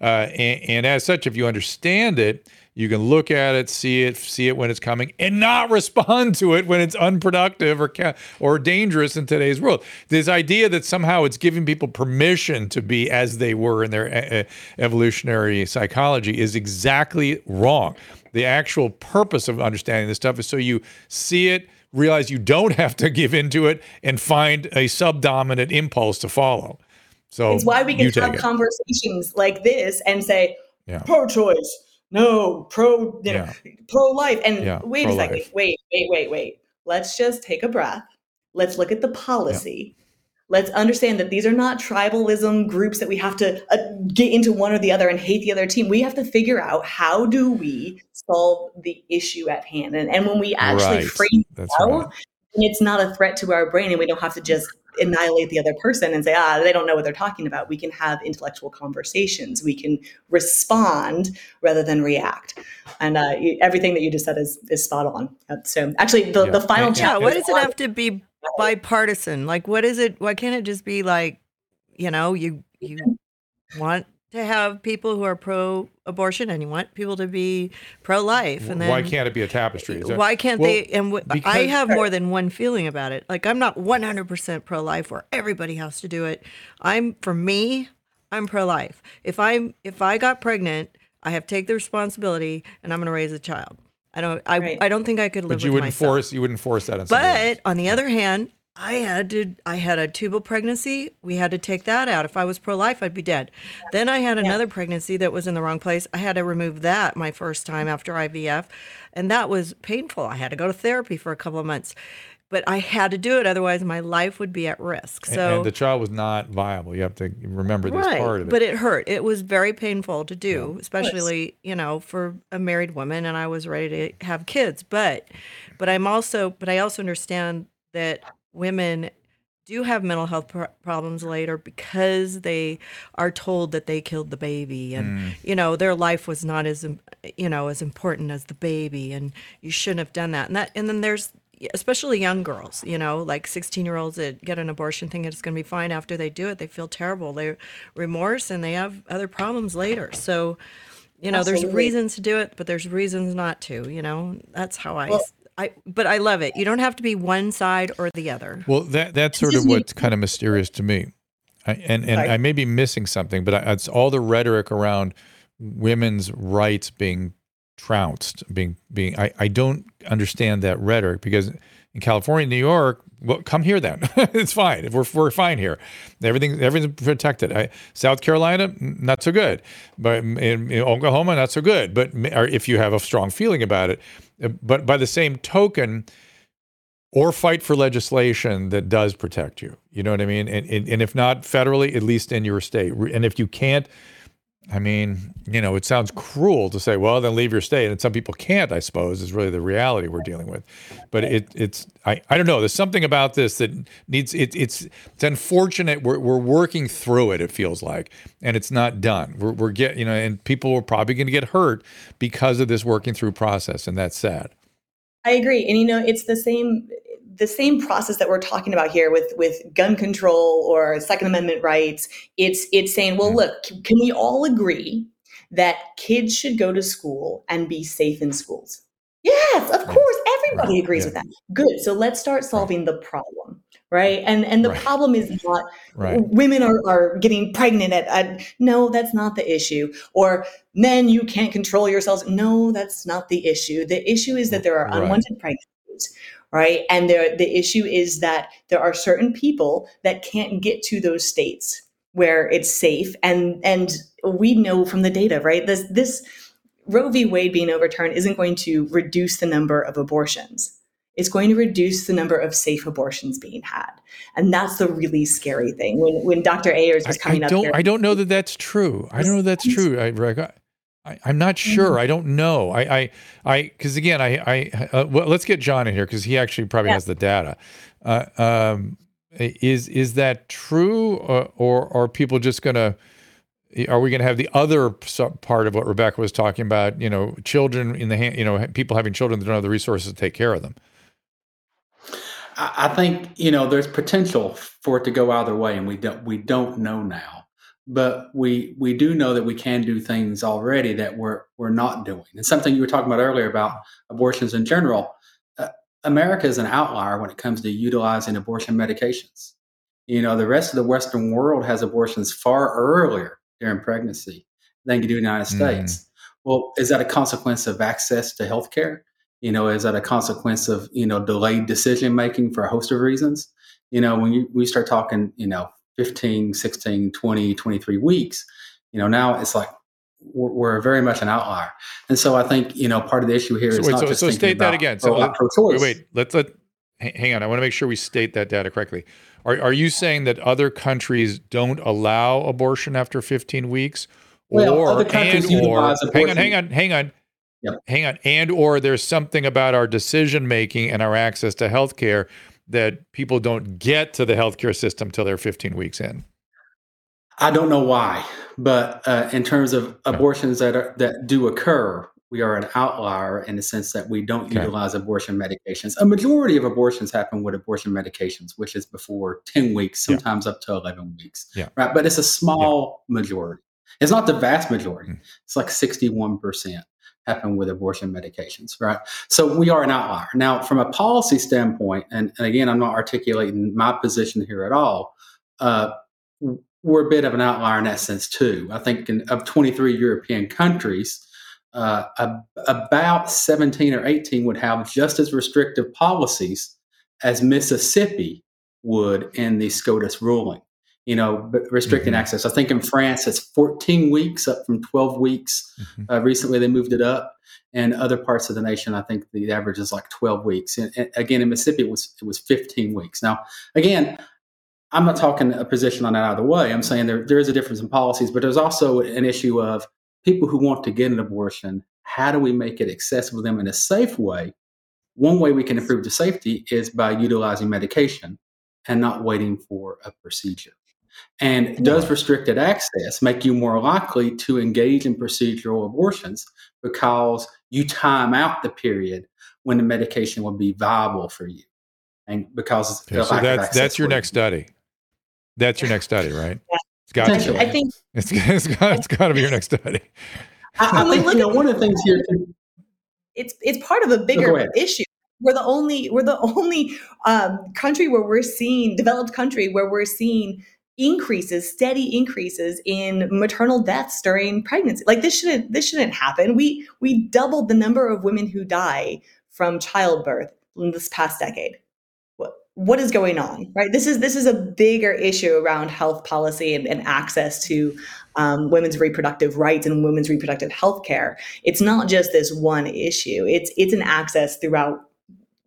Uh, and, and as such if you understand it you can look at it see it see it when it's coming and not respond to it when it's unproductive or or dangerous in today's world. This idea that somehow it's giving people permission to be as they were in their uh, evolutionary psychology is exactly wrong. The actual purpose of understanding this stuff is so you see it realize you don't have to give into it and find a subdominant impulse to follow. So It's why we can have it. conversations like this and say Yeah. pro-choice, no, pro, you know, Yeah. pro-life. And Yeah, wait a second, wait, wait, wait, wait. Let's just take a breath. Let's look at the policy. Let's understand that these are not tribalism groups that we have to uh, get into one or the other and hate the other team. We have to figure out how do we solve the issue at hand. And, and when we actually Right. frame That's out, right. it's not a threat to our brain and we don't have to just annihilate the other person and say ah they don't know what they're talking about we can have intellectual conversations we can respond rather than react and uh, everything that you just said is, is spot on Uh, so actually the, Yeah. the final And- Yeah, what does it have to be bipartisan? Like, what is it? Why can't it just be like, you know, you you want to have people who are pro-abortion and you want people to be pro-life, and then why can't it be a tapestry? That- why can't Well, they? And w- I because- have more than one feeling about it. Like, I'm not 100% pro-life where everybody has to do it. I'm for me, I'm pro-life. If I'm if I got pregnant, I have to take the responsibility, and I'm going to raise a child. I don't. I, Right. I don't think I could live But you with wouldn't myself. force you wouldn't force that on somebody else. But on the other hand, I had to I had a tubal pregnancy. We had to take that out. If I was pro life, I'd be dead. Then I had another pregnancy that was in the wrong place. I had to remove that my first time after IVF, and that was painful. I had to go to therapy for a couple of months. But I had to do it, otherwise my life would be at risk. So and the child was not viable. You have to remember this right, part of it. but it hurt. It was very painful to do, especially you know for a married woman, and I was ready to have kids. But, but I'm also, but I also understand that women do have mental health pro- problems later because they are told that they killed the baby and Mm. you know their life was not as you know as important as the baby and you shouldn't have done that and that and then there's especially young girls you know like 16 year olds that get an abortion thinking it's going to be fine after they do it they feel terrible they remorse and they have other problems later so you know there's reasons to do it but there's reasons not to you know that's how i I, but I love it. You don't have to be one side or the other. Well, that that's sort of what's kind of mysterious to me. I, and and Sorry. I may be missing something, but I, it's all the rhetoric around women's rights being trounced, being being. I, I don't understand that rhetoric because in California, New York, well, come here then. it's fine. If we're we're fine here, everything everything's protected. I, South Carolina, not so good, but in, in Oklahoma, not so good. But if you have a strong feeling about it, uh, but by the same token or fight for legislation that does protect you. You know what I mean? And, and, and if not federally, at least in your state. And if you can't, I mean, you know, it sounds cruel to say, well, then leave your state. And some people can't, I suppose, is really the reality we're dealing with. But it, it's, I, I don't know. There's something about this that needs, it, it's, it's unfortunate. We're, we're working through it, it feels like, and it's not done. We're, we're get, you know, and people are probably going to get hurt because of this working through process. And that's sad. I agree. And you know, it's the same the same process that we're talking about here with with gun control or second amendment rights. It's it's saying, well, mm-hmm. look, can we all agree that kids should go to school and be safe in schools? Yes, of course. Everybody Right. agrees Yeah. with that. Good. So let's start solving the problem. Right. And and the Right. problem is not Right. women are, are getting pregnant at, at no that's not the issue or men you can't control yourselves no that's not the issue the issue is that there are Right. unwanted pregnancies right and there the issue is that there are certain people that can't get to those states where it's safe and and we know from the data right this this roe v wade being overturned isn't going to reduce the number of abortions it's going to reduce the number of safe abortions being had and that's the really scary thing when when dr ayers was coming I up don't. here I don't know that that's true. I don't know that's true. I, Rick, I, I, I'm not sure. I don't know. I, I, I, because again, I, I, uh, well, let's get John in here because he actually probably Yeah. has the data. Uh, um, is is that true, or, or are people just gonna? Are we going to have the other sub- part of what Rebecca was talking about? You know, children in the hand. You know, people having children that don't have the resources to take care of them. I I think you know there's potential for it to go either way, and we don't we don't know now. But we we do know that we can do things already that we're we're not doing. And something you were talking about earlier about abortions in general. Uh, America is an outlier when it comes to utilizing abortion medications. You know, the rest of the Western world has abortions far earlier during pregnancy than you do in the United Mm. States. Well, is that a consequence of access to health care? you know is that a consequence of you know delayed decision making for a host of reasons you know when you we start talking you know 15 16 20 23 weeks you know now it's like we're, we're very much an outlier and so i think you know part of the issue here is So, wait, not so, just so state that again. So let, wait, wait, let's let hang on. I want to make sure we state that data correctly. Are are you saying that other countries don't allow abortion after 15 weeks, Well, or other countries and or hang on, hang on, hang on, Yep. hang on, and or there's something about our decision making and our access to healthcare that people don't get to the healthcare system till they're 15 weeks in. I don't know why, but uh, in terms of abortions that are, that do occur, we are an outlier in the sense that we don't Okay. utilize abortion medications. A majority of abortions happen with abortion medications, which is before ten weeks, Yeah. sometimes up to eleven weeks. Yeah. Right, but it's a small majority. It's not the vast majority. Mm. It's like sixty-one percent happen with abortion medications. Right, so we are an outlier. Now, from a policy standpoint, and, and again, I'm not articulating my position here at all. Uh, we're a bit of an outlier in that sense too. I think in, of 23 European countries, uh, ab- about 17 or 18 would have just as restrictive policies as Mississippi would in the SCOTUS ruling. You know, restricting Mhm. access. I think in France it's 14 weeks, up from 12 weeks. Mhm. Uh, recently, they moved it up. And other parts of the nation, I think the average is like 12 weeks. And, and again, in Mississippi, it was it was 15 weeks. Now, again, I'm not talking a position on that either way. I'm saying there, there is a difference in policies, but there's also an issue of people who want to get an abortion. How do we make it accessible to them in a safe way? One way we can improve the safety is by utilizing medication and not waiting for a procedure. And does restricted access make you more likely to engage in procedural abortions because you time out the period when the medication will be viable for you? And because Okay, the so lack that's access that's your will- next study. That's your next study, right? Yeah. It's got to be. I think It's, it's got it's got to be your next study. I, I When think look you know at- one of the things here. It's it's part of a bigger ahead. issue. We're the only we're the only um, country where we're seeing developed country where we're seeing increases, steady increases in maternal deaths during pregnancy. Like this shouldn't this shouldn't happen. We we doubled the number of women who die from childbirth in this past decade. What what is going on? Right? This is this is a bigger issue around health policy and, and access to um, women's reproductive rights and women's reproductive health care. It's not just this one issue. It's it's an access throughout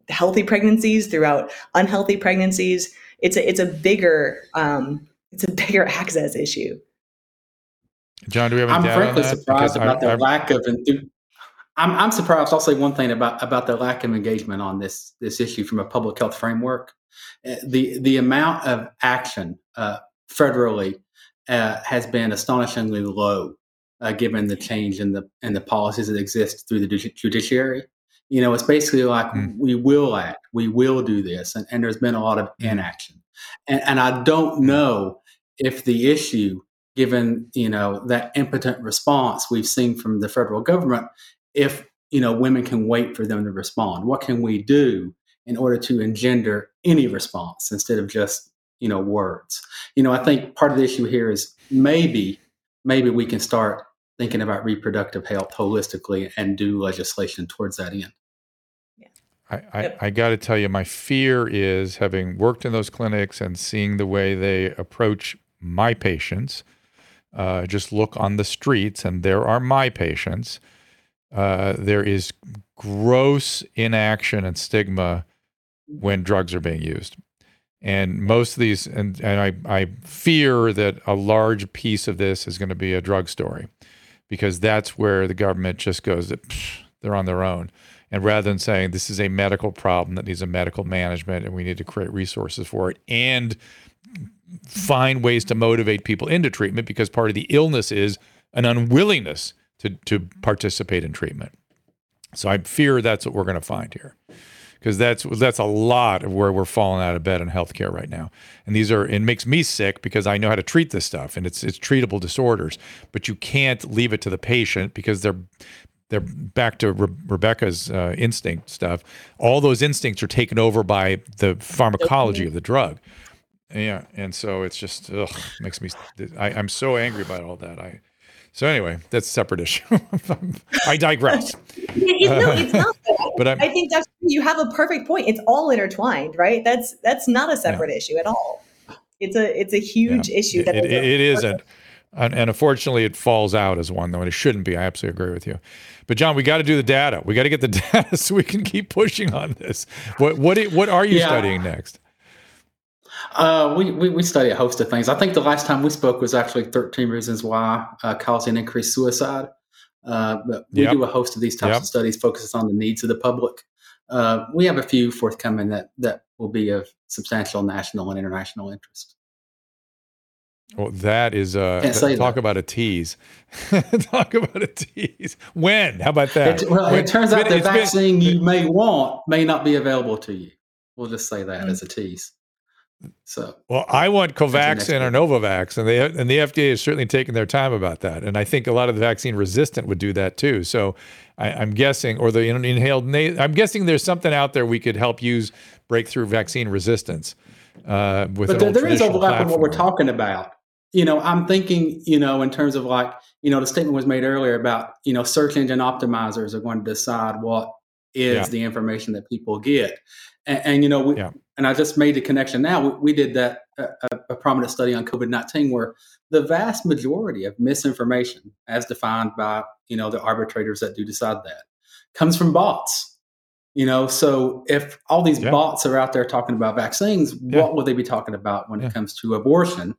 healthy pregnancies, throughout unhealthy pregnancies. It's a it's a bigger um, it's a bigger access issue. John, do we have any I'm data frankly on that? surprised Because about I- the I- lack of. enthu- I'm, I'm surprised. I'll say one thing about about the lack of engagement on this this issue from a public health framework. Uh, The the amount of action uh, federally uh, has been astonishingly low, uh, given the change in the in the policies that exist through the judi- judiciary. You know, it's basically like Mm. we will act, we will do this, and, and there's been a lot of Mm. inaction. And, and I don't know if the issue, given you know that impotent response we've seen from the federal government, if you know women can wait for them to respond, what can we do in order to engender any response instead of just you know words? You know, I think part of the issue here is maybe maybe we can start thinking about reproductive health holistically and do legislation towards that end. I, I, I got to tell you, my fear is having worked in those clinics and seeing the way they approach my patients. Uh, just look on the streets, and there are my patients. Uh, there is gross inaction and stigma when drugs are being used. And most of these, and, and I, I fear that a large piece of this is going to be a drug story because that's where the government just goes, they're on their own. And rather than saying this is a medical problem that needs a medical management and we need to create resources for it and find ways to motivate people into treatment because part of the illness is an unwillingness to, to participate in treatment. So I fear that's what we're going to find here because that's that's a lot of where we're falling out of bed in healthcare right now. And these are it makes me sick because I know how to treat this stuff and it's it's treatable disorders, but you can't leave it to the patient because they're they're back to Re- Rebecca's uh, instinct stuff. All those instincts are taken over by the pharmacology of the drug. Yeah, and so it's just ugh, makes me. I, I'm so angry about all that. I so anyway, that's a separate issue. I digress. It- no, it's not. But I'm, I think that's you have a perfect point. It's all intertwined, right? That's that's not a separate issue at all. It's a it's a huge Yeah. issue that it, is it, it isn't, And, and unfortunately, it falls out as one, though, and it shouldn't be. I absolutely agree with you. But John, we got to do the data. We got to get the data so we can keep pushing on this. What what what are you Yeah. studying next? Uh, we, we we study a host of things. I think the last time we spoke was actually 13 reasons why uh, causing increased suicide. Uh, but we Yep. do a host of these types Yep. of studies, focuses on the needs of the public. Uh, we have a few forthcoming that that will be of substantial national and international interest. Well, that is uh, Can't talk that. about a tease. talk about a tease. When? How about that? It, well, When- it turns out been- the it's been- vaccine you may want may not be available to you. We'll just say that as a tease. So Well, I want next Covaxin or. Novavax, and they and the FDA is certainly taking their time about that. And I think a lot of the vaccine resistant would do that too. So I, I'm guessing, or the inhaled, na- I'm guessing there's something out there we could help use breakthrough vaccine resistance uh, with. but there, there is overlap in what we're talking about. You know, I'm thinking, you know, in terms of like, you know, the statement was made earlier about, you know, search engine optimizers are going to decide what is Yeah. the information that people get. And, and you know, we, Yeah. and I just made the connection now. We, we did that, a, a- a prominent study on COVID 19 where the vast majority of misinformation, as defined by, you know, the arbitrators that do decide that, comes from bots. You know, so if all these Yeah. bots are out there talking about vaccines, what will they be talking about when it comes to abortion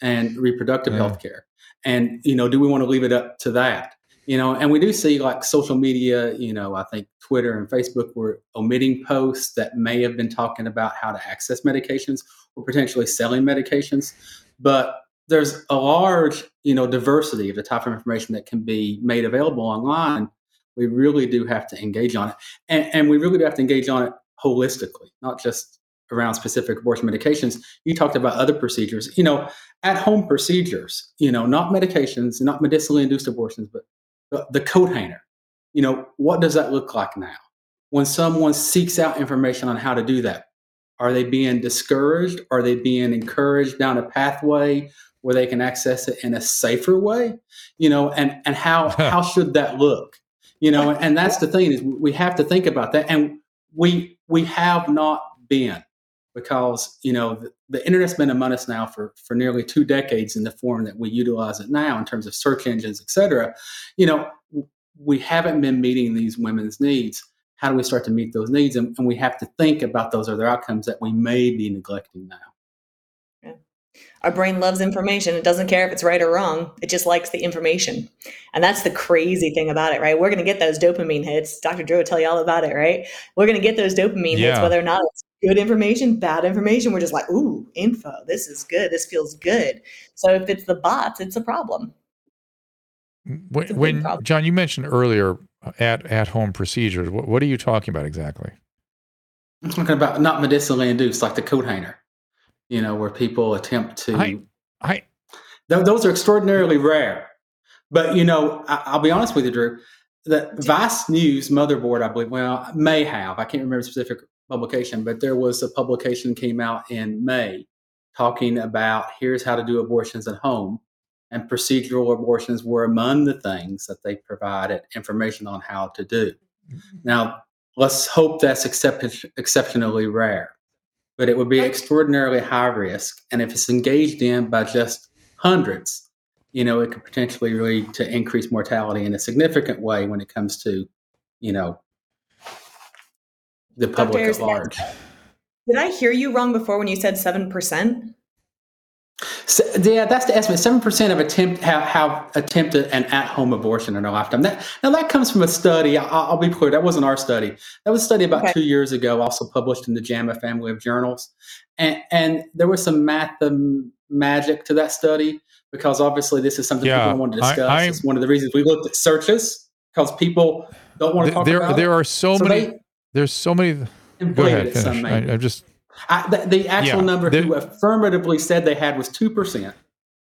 and reproductive Yeah. health care? And, you know, do we want to leave it up to that? You know, and we do see like social media, you know, I think Twitter and Facebook were omitting posts that may have been talking about how to access medications or potentially selling medications. But there's a large, you know, diversity of the type of information that can be made available online. We really do have to engage on it. And, and we really do have to engage on it holistically, not just around specific abortion medications. You talked about other procedures, you know, at home procedures, you know, not medications, not medicinally induced abortions, but the, the coat hanger. You know, what does that look like now? When someone seeks out information on how to do that, Are they being discouraged? Are they being encouraged down a pathway where they can access it in a safer way? You know, and and how how should that look? You know, and that's the thing is we have to think about that, and we we have not been because you know the, the, internet's been among us now for for nearly two decades in the form that we utilize it now in terms of search engines, et cetera. You know, we haven't been meeting these women's needs. How do we start to meet those needs? And, and we have to think about those other outcomes that we may be neglecting now. Yeah. Our brain loves information. It doesn't care if it's right or wrong. It just likes the information. And that's the crazy thing about it, right? We're going to get those dopamine hits. Dr. Drew will tell you all about it, right? We're going to get those dopamine yeah. hits, whether or not it's good information, bad information. We're just like, ooh, info. This is good. This feels good. So if it's the bots, it's a problem. When, when John, you mentioned earlier uh, at at home procedures. What, what are you talking about exactly? I'm talking about not medicinally induced, like the coat hanger. You know, where people attempt to. I, I th- those are extraordinarily rare. But you know, I, will be honest with you, Drew. The Vice News motherboard, I believe, well, may have. I can't remember specific publication, but there was a publication came out in May talking about here's how to do abortions at home and procedural abortions were among the things that they provided information on how to do. Mm-hmm. Now, let's hope that's except- exceptionally rare, but it would be extraordinarily high risk. And if it's engaged in by just hundreds, you know, it could potentially lead to increased mortality in a significant way when it comes to, you know, the public at large. Did I hear you wrong before when you said 7%? So, yeah, that's the estimate. Seven percent of attempt have, have, attempted an at-home abortion in their lifetime. That, now that comes from a study. I'll, I'll, be clear, that wasn't our study. That was a study about okay. two years ago, also published in the JAMA family of journals. And, and there was some math um, magic to that study because obviously this is something yeah, people want to discuss. I, it's one of the reasons we looked at searches because people don't want to talk there, about there it. are so, so many. They, there's so many. Go ahead. Finish. I, I'm just I, the, the, actual yeah, number who affirmatively said they had was 2%,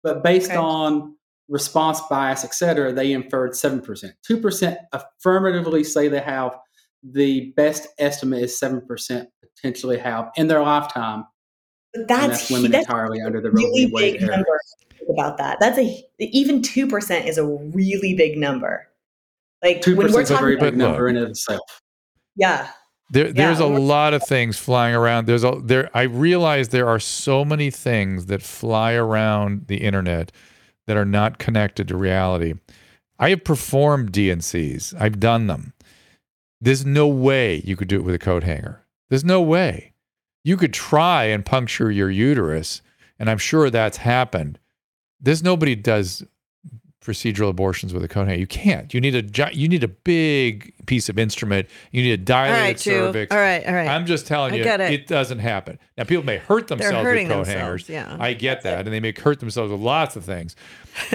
but based okay. on response bias, et cetera, they inferred 7%. 2% affirmatively say they have. The best estimate is 7% potentially have in their lifetime. But that's, that's women that's entirely under the really Roe v. big number about that. That's a even 2% is a really big number. Like 2% is a very big number in itself. Yeah. There, there's a lot of things flying around. There's a there. I realize there are so many things that fly around the internet that are not connected to reality. I have performed D&Cs. I've done them. There's no way you could do it with a coat hanger. There's no way. You could try and puncture your uterus, and I'm sure that's happened. There's nobody does procedural abortions with a hanger. You can't. You need a you need a big piece of instrument. You need a dilated all right, cervix. All right, all right. I'm just telling you, it. it. doesn't happen. Now, people may hurt themselves with coat hangers. Yeah, I get that, and they may hurt themselves with lots of things.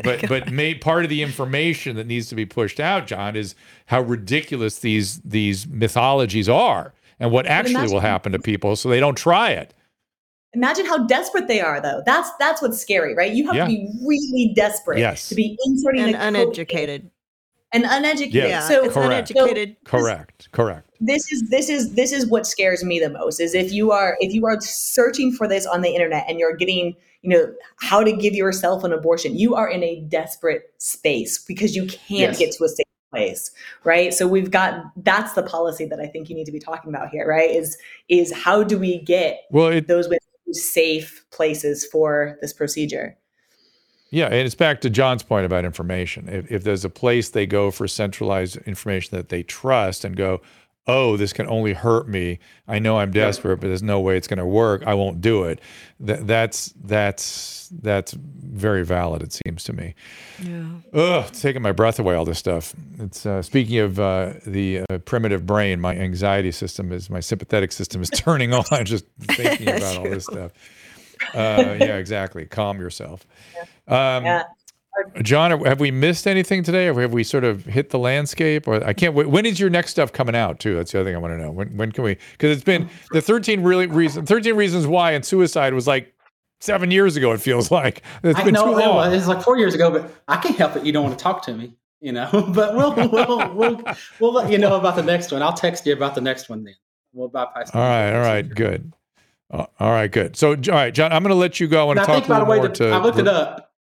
But but may, part of the information that needs to be pushed out, John, is how ridiculous these these mythologies are, and what actually will happen to people, so they don't try it. Imagine how desperate they are, though. That's that's what's scary, right? You have yeah. to be really desperate yes. to be inserting and uneducated. And uneducated. Yeah. So it's correct. uneducated. So correct. Correct. This is this is this is what scares me the most is if you are if you are searching for this on the internet and you're getting you know how to give yourself an abortion, you are in a desperate space because you can't yes. get to a safe place right so we've got that's the policy that i think you need to be talking about here right is is how do we get well it, those women safe places for this procedure. Yeah, and it's back to John's point about information. If, if there's a place they go for centralized information that they trust and go, oh, this can only hurt me. I know I'm desperate, but there's no way it's going to work. I won't do it. That, that's that's that's very valid. It seems to me. Yeah. Ugh, it's taking my breath away. All this stuff. It's uh, speaking of uh, the uh, primitive brain. My anxiety system is my sympathetic system is turning on just thinking about all this stuff. Uh, yeah, exactly. Calm yourself. Um, yeah. John, have we missed anything today, or have we sort of hit the landscape? Or I can't. When is your next stuff coming out? Too. That's the other thing I want to know. When when can we? Because it's been the thirteen really reason, thirteen reasons why, and suicide was like seven years ago. It feels like it's been know, too long. It's like four years ago, but I can't help it. You don't want to talk to me, you know. but we'll we'll we'll, we'll let you know about the next one. I'll text you about the next one then. We'll bypass. All right. All right. Good. Uh, all right, good. So, all right, John, I'm going to let you go and I talk a little more that to. I looked it up.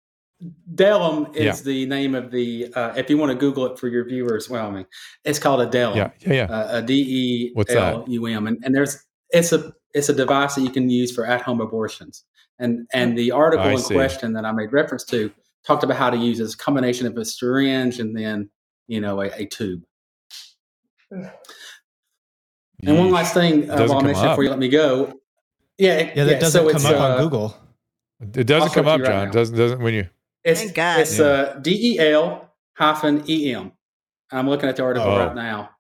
Del-Em is Yeah. the name of the. Uh, if you want to Google it for your viewers, well, I mean, it's called a Del-Em. Yeah, yeah, yeah. uh, a D E What's L U M, and, and there's it's a it's a device that you can use for at home abortions. And and the article I in see. question that I made reference to talked about how to use this combination of a syringe and then you know a, a tube. And one last thing uh, while I come mention before you let me go. Yeah, it- Yeah, that doesn't so come up uh, on Google. It doesn't come up, to right John. now. doesn't doesn't when you. It's, Thank God. It's Yeah. uh, D E L hyphen E M. I'm looking at the article Oh. right now,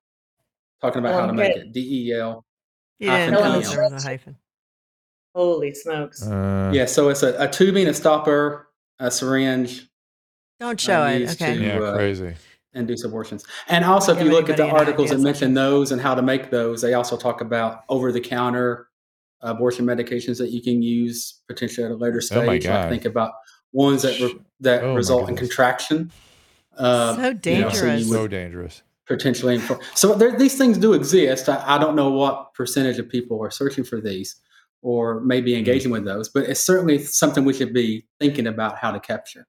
talking about Oh, how to make okay. it. D E L. You Hyphen didn't tell E us M. there was a hyphen. Holy smokes. Uh, Yeah, so it's a, a tubing, a stopper, a syringe, Don't show Uh, it. used Okay. to- yeah, uh, crazy. induce abortions. And also, if you look at the articles that mention those and how to make those, they also talk about over the counter abortion medications that you can use potentially at a later stage. Oh my stage. Like God. think about ones that re- that Oh result in contraction. Uh, So dangerous. you would So dangerous. potentially. infor- So there, these things do exist. I, I don't know what percentage of people are searching for these or Hmm. maybe engaging with those, but it's certainly something we should be thinking about how to capture.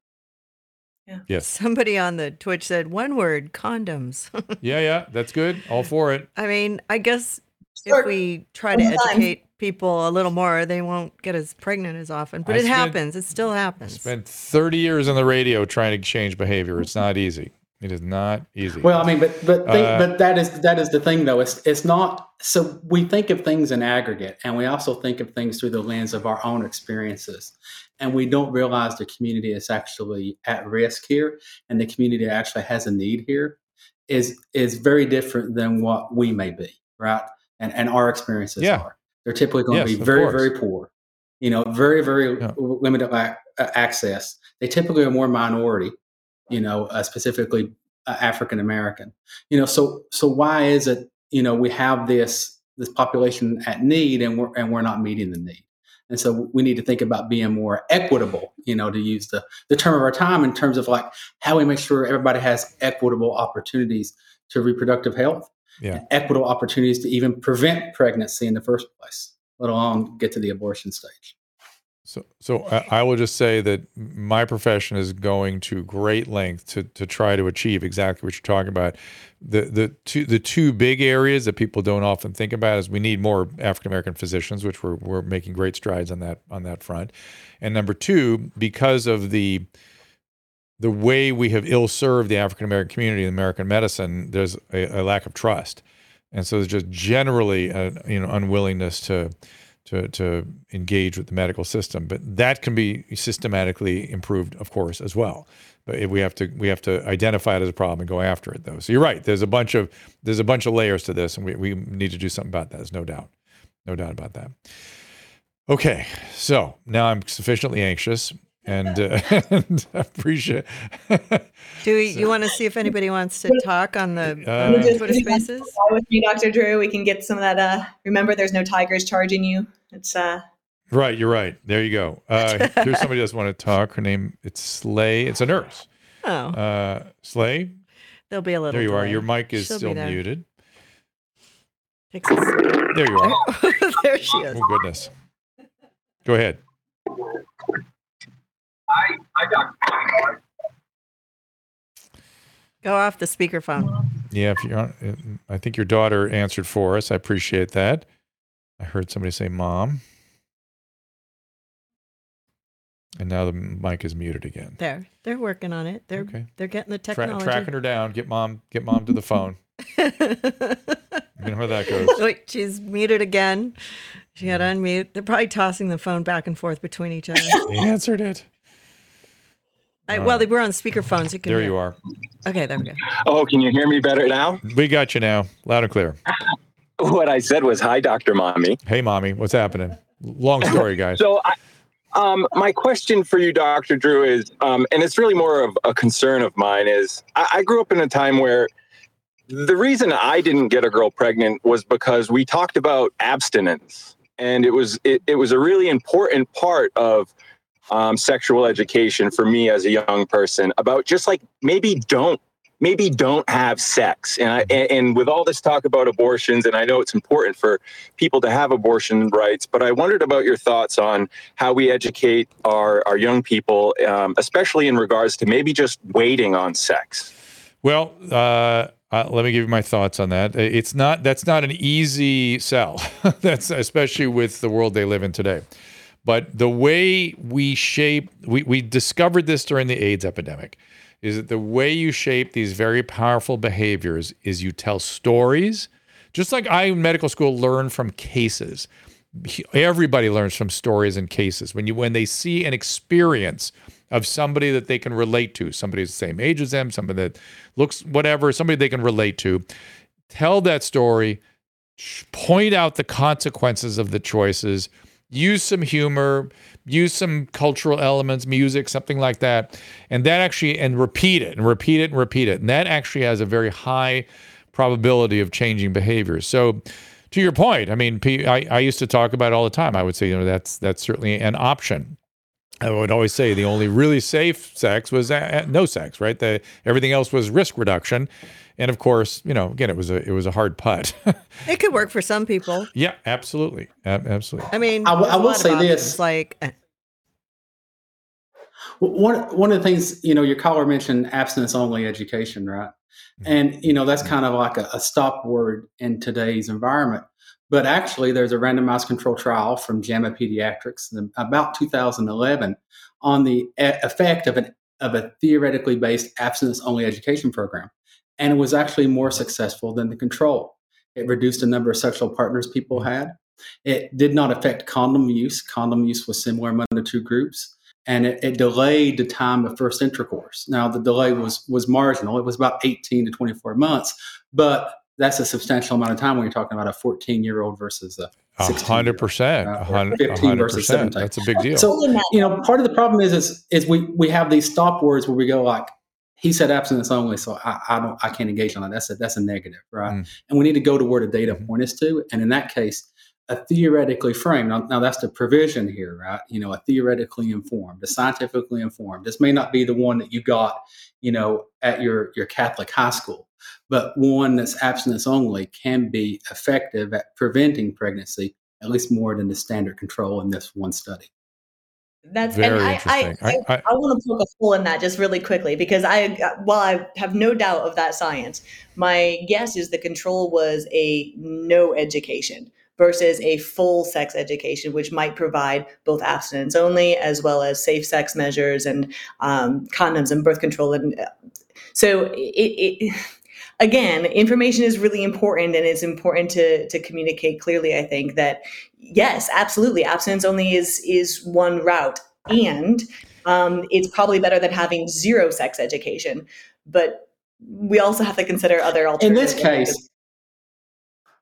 Yeah. Yes. Somebody on the Twitch said one word condoms. Yeah, yeah. That's good. All for it. I mean, I guess Sure. if we try to educate people a little more, they won't get as pregnant as often. But I it spent- happens. It still happens. Spent 30 years on the radio trying to change behavior. It's not easy. It is not easy. Well, I mean, but but think, Uh, but that is that is the thing, though. It's it's not. So we think of things in aggregate, and we also think of things through the lens of our own experiences, and we don't realize the community is actually at risk here, and the community actually has a need here, is is very different than what we may be, right? And and our experiences Yeah. are. They're typically going Yes, to be very course. very poor, you know, very very Yeah. limited access. They typically are more minority, you know, uh, specifically uh, African American. You know, so so why is it you know we have this this population at need and we're and we're not meeting the need? And so we need to think about being more equitable. You know, to use the the term of our time in terms of like how we make sure everybody has equitable opportunities to reproductive health, Yeah. equitable opportunities to even prevent pregnancy in the first place, let alone get to the abortion stage. So, so I, I will just say that my profession is going to great length to to try to achieve exactly what you're talking about. The the two the two big areas that people don't often think about is we need more African American physicians, which we're we're making great strides on that on that front, and number two, because of the the way we have ill served the African American community in American medicine, there's a, a lack of trust, and so there's just generally a you know unwillingness to to to engage with the medical system. But that can be systematically improved, of course, as well. But if we have to we have to identify it as a problem and go after it, though. So you're right. There's a bunch of there's a bunch of layers to this, and we, we need to do something about that. There's no doubt, no doubt about that. Okay, so now I'm sufficiently anxious and, uh, and appreciate. Do we, you want to see if anybody wants to talk on the, Uh, on the Twitter Spaces? Fly with me, Dr. Drew. We can get some of that. Uh, remember, there's no tigers charging you. It's uh, right, you're right. There you go. Uh, here's somebody who doesn't want to talk. Her name it's Slay. It's a nurse. Oh, Uh, Slay, there'll be a little. there you are. Your mic is She'll still muted. There you are. there she is. Oh goodness. Go ahead. Go off the speakerphone. Yeah, if you're on, I think your daughter answered for us. I appreciate that. I heard somebody say mom. And now the mic is muted again. There, they're working on it. They're Okay. they're getting the Tra- technology. tracking her down. Get mom. Get mom to the phone. You know how that goes. Wait, she's muted again. She got to unmute. They're probably tossing the phone back and forth between each other. They answered it. I, well, they were on speakerphones. You can There hear. you are. Okay, there we go. Oh, can you hear me better now? We got you now, loud and clear. What I said was, "Hi, Dr. Mommy." Hey, mommy, what's happening? Long story, guys. So, I, um, my question for you, Dr. Drew, is, um, and it's really more of a concern of mine, is I, I grew up in a time where the reason I didn't get a girl pregnant was because we talked about abstinence, and it was it, it was a really important part of um, sexual education for me as a young person about just like maybe don't maybe don't have sex. And, I, and, and with all this talk about abortions, and I know it's important for people to have abortion rights, but I wondered about your thoughts on how we educate our, our young people, um, especially in regards to maybe just waiting on sex. Well, uh, uh, let me give you my thoughts on that. It's not that's not an easy sell. that's especially with the world they live in today. But the way we shape, we, we discovered this during the AIDS epidemic, is that the way you shape these very powerful behaviors is you tell stories. Just like I in medical school learn from cases. Everybody learns from stories and cases. When you when they see an experience of somebody that they can relate to, somebody the same age as them, somebody that looks whatever, somebody they can relate to, tell that story, point out the consequences of the choices, use some humor, use some cultural elements, music, something like that, and that actually and repeat it and repeat it and repeat it, and that actually has a very high probability of changing behavior. So. To your point, I mean, I, I used to talk about it all the time. I would say, you know, that's that's certainly an option. I would always say the only really safe sex was uh, uh, no sex, right? The, everything else was risk reduction, and of course, you know, again, it was a it was a hard putt. it could work for some people. Yeah, absolutely, absolutely. I mean, I, w- I will say this: like uh, one one of the things you know, your caller mentioned abstinence only education, right? Mm-hmm. And you know, that's kind of like a, a stop word in today's environment. But actually, there's a randomized control trial from JAMA Pediatrics in about 2011 on the effect of an of a theoretically based abstinence only education program and it was actually more successful than the control. It reduced the number of sexual partners people had. It did not affect condom use. Condom use was similar among the two groups, and it, it, delayed the time of first intercourse. Now, the delay was was marginal. It was about 18 to 24 months, but that's a substantial amount of time when you're talking about a 14 year old versus a hundred percent, uh, 15 versus 17. That's a big deal. So, you know, part of the problem is, is, is we, we have these stop words where we go like, he said abstinence only, so I, I, don't I can't engage on that. That's a that's a negative, right? Mm. And we need to go to where the data mm-hmm. point us to. And in that case, a theoretically framed. Now, now that's the provision here, right? You know, a theoretically informed, a scientifically informed. This may not be the one that you got, you know, at your your Catholic high school, but one that's abstinence only can be effective at preventing pregnancy, at least more than the standard control in this one study. That's Very and I, I, I, I, I want to poke a hole in that just really quickly because I, while I have no doubt of that science, my guess is the control was a no education versus a full sex education, which might provide both abstinence only as well as safe sex measures and um, condoms and birth control. And uh, so it, it again, information is really important and it's important to, to communicate clearly, I think, that yes, absolutely, abstinence only is is one route. And um, it's probably better than having zero sex education. But we also have to consider other alternatives. In this case,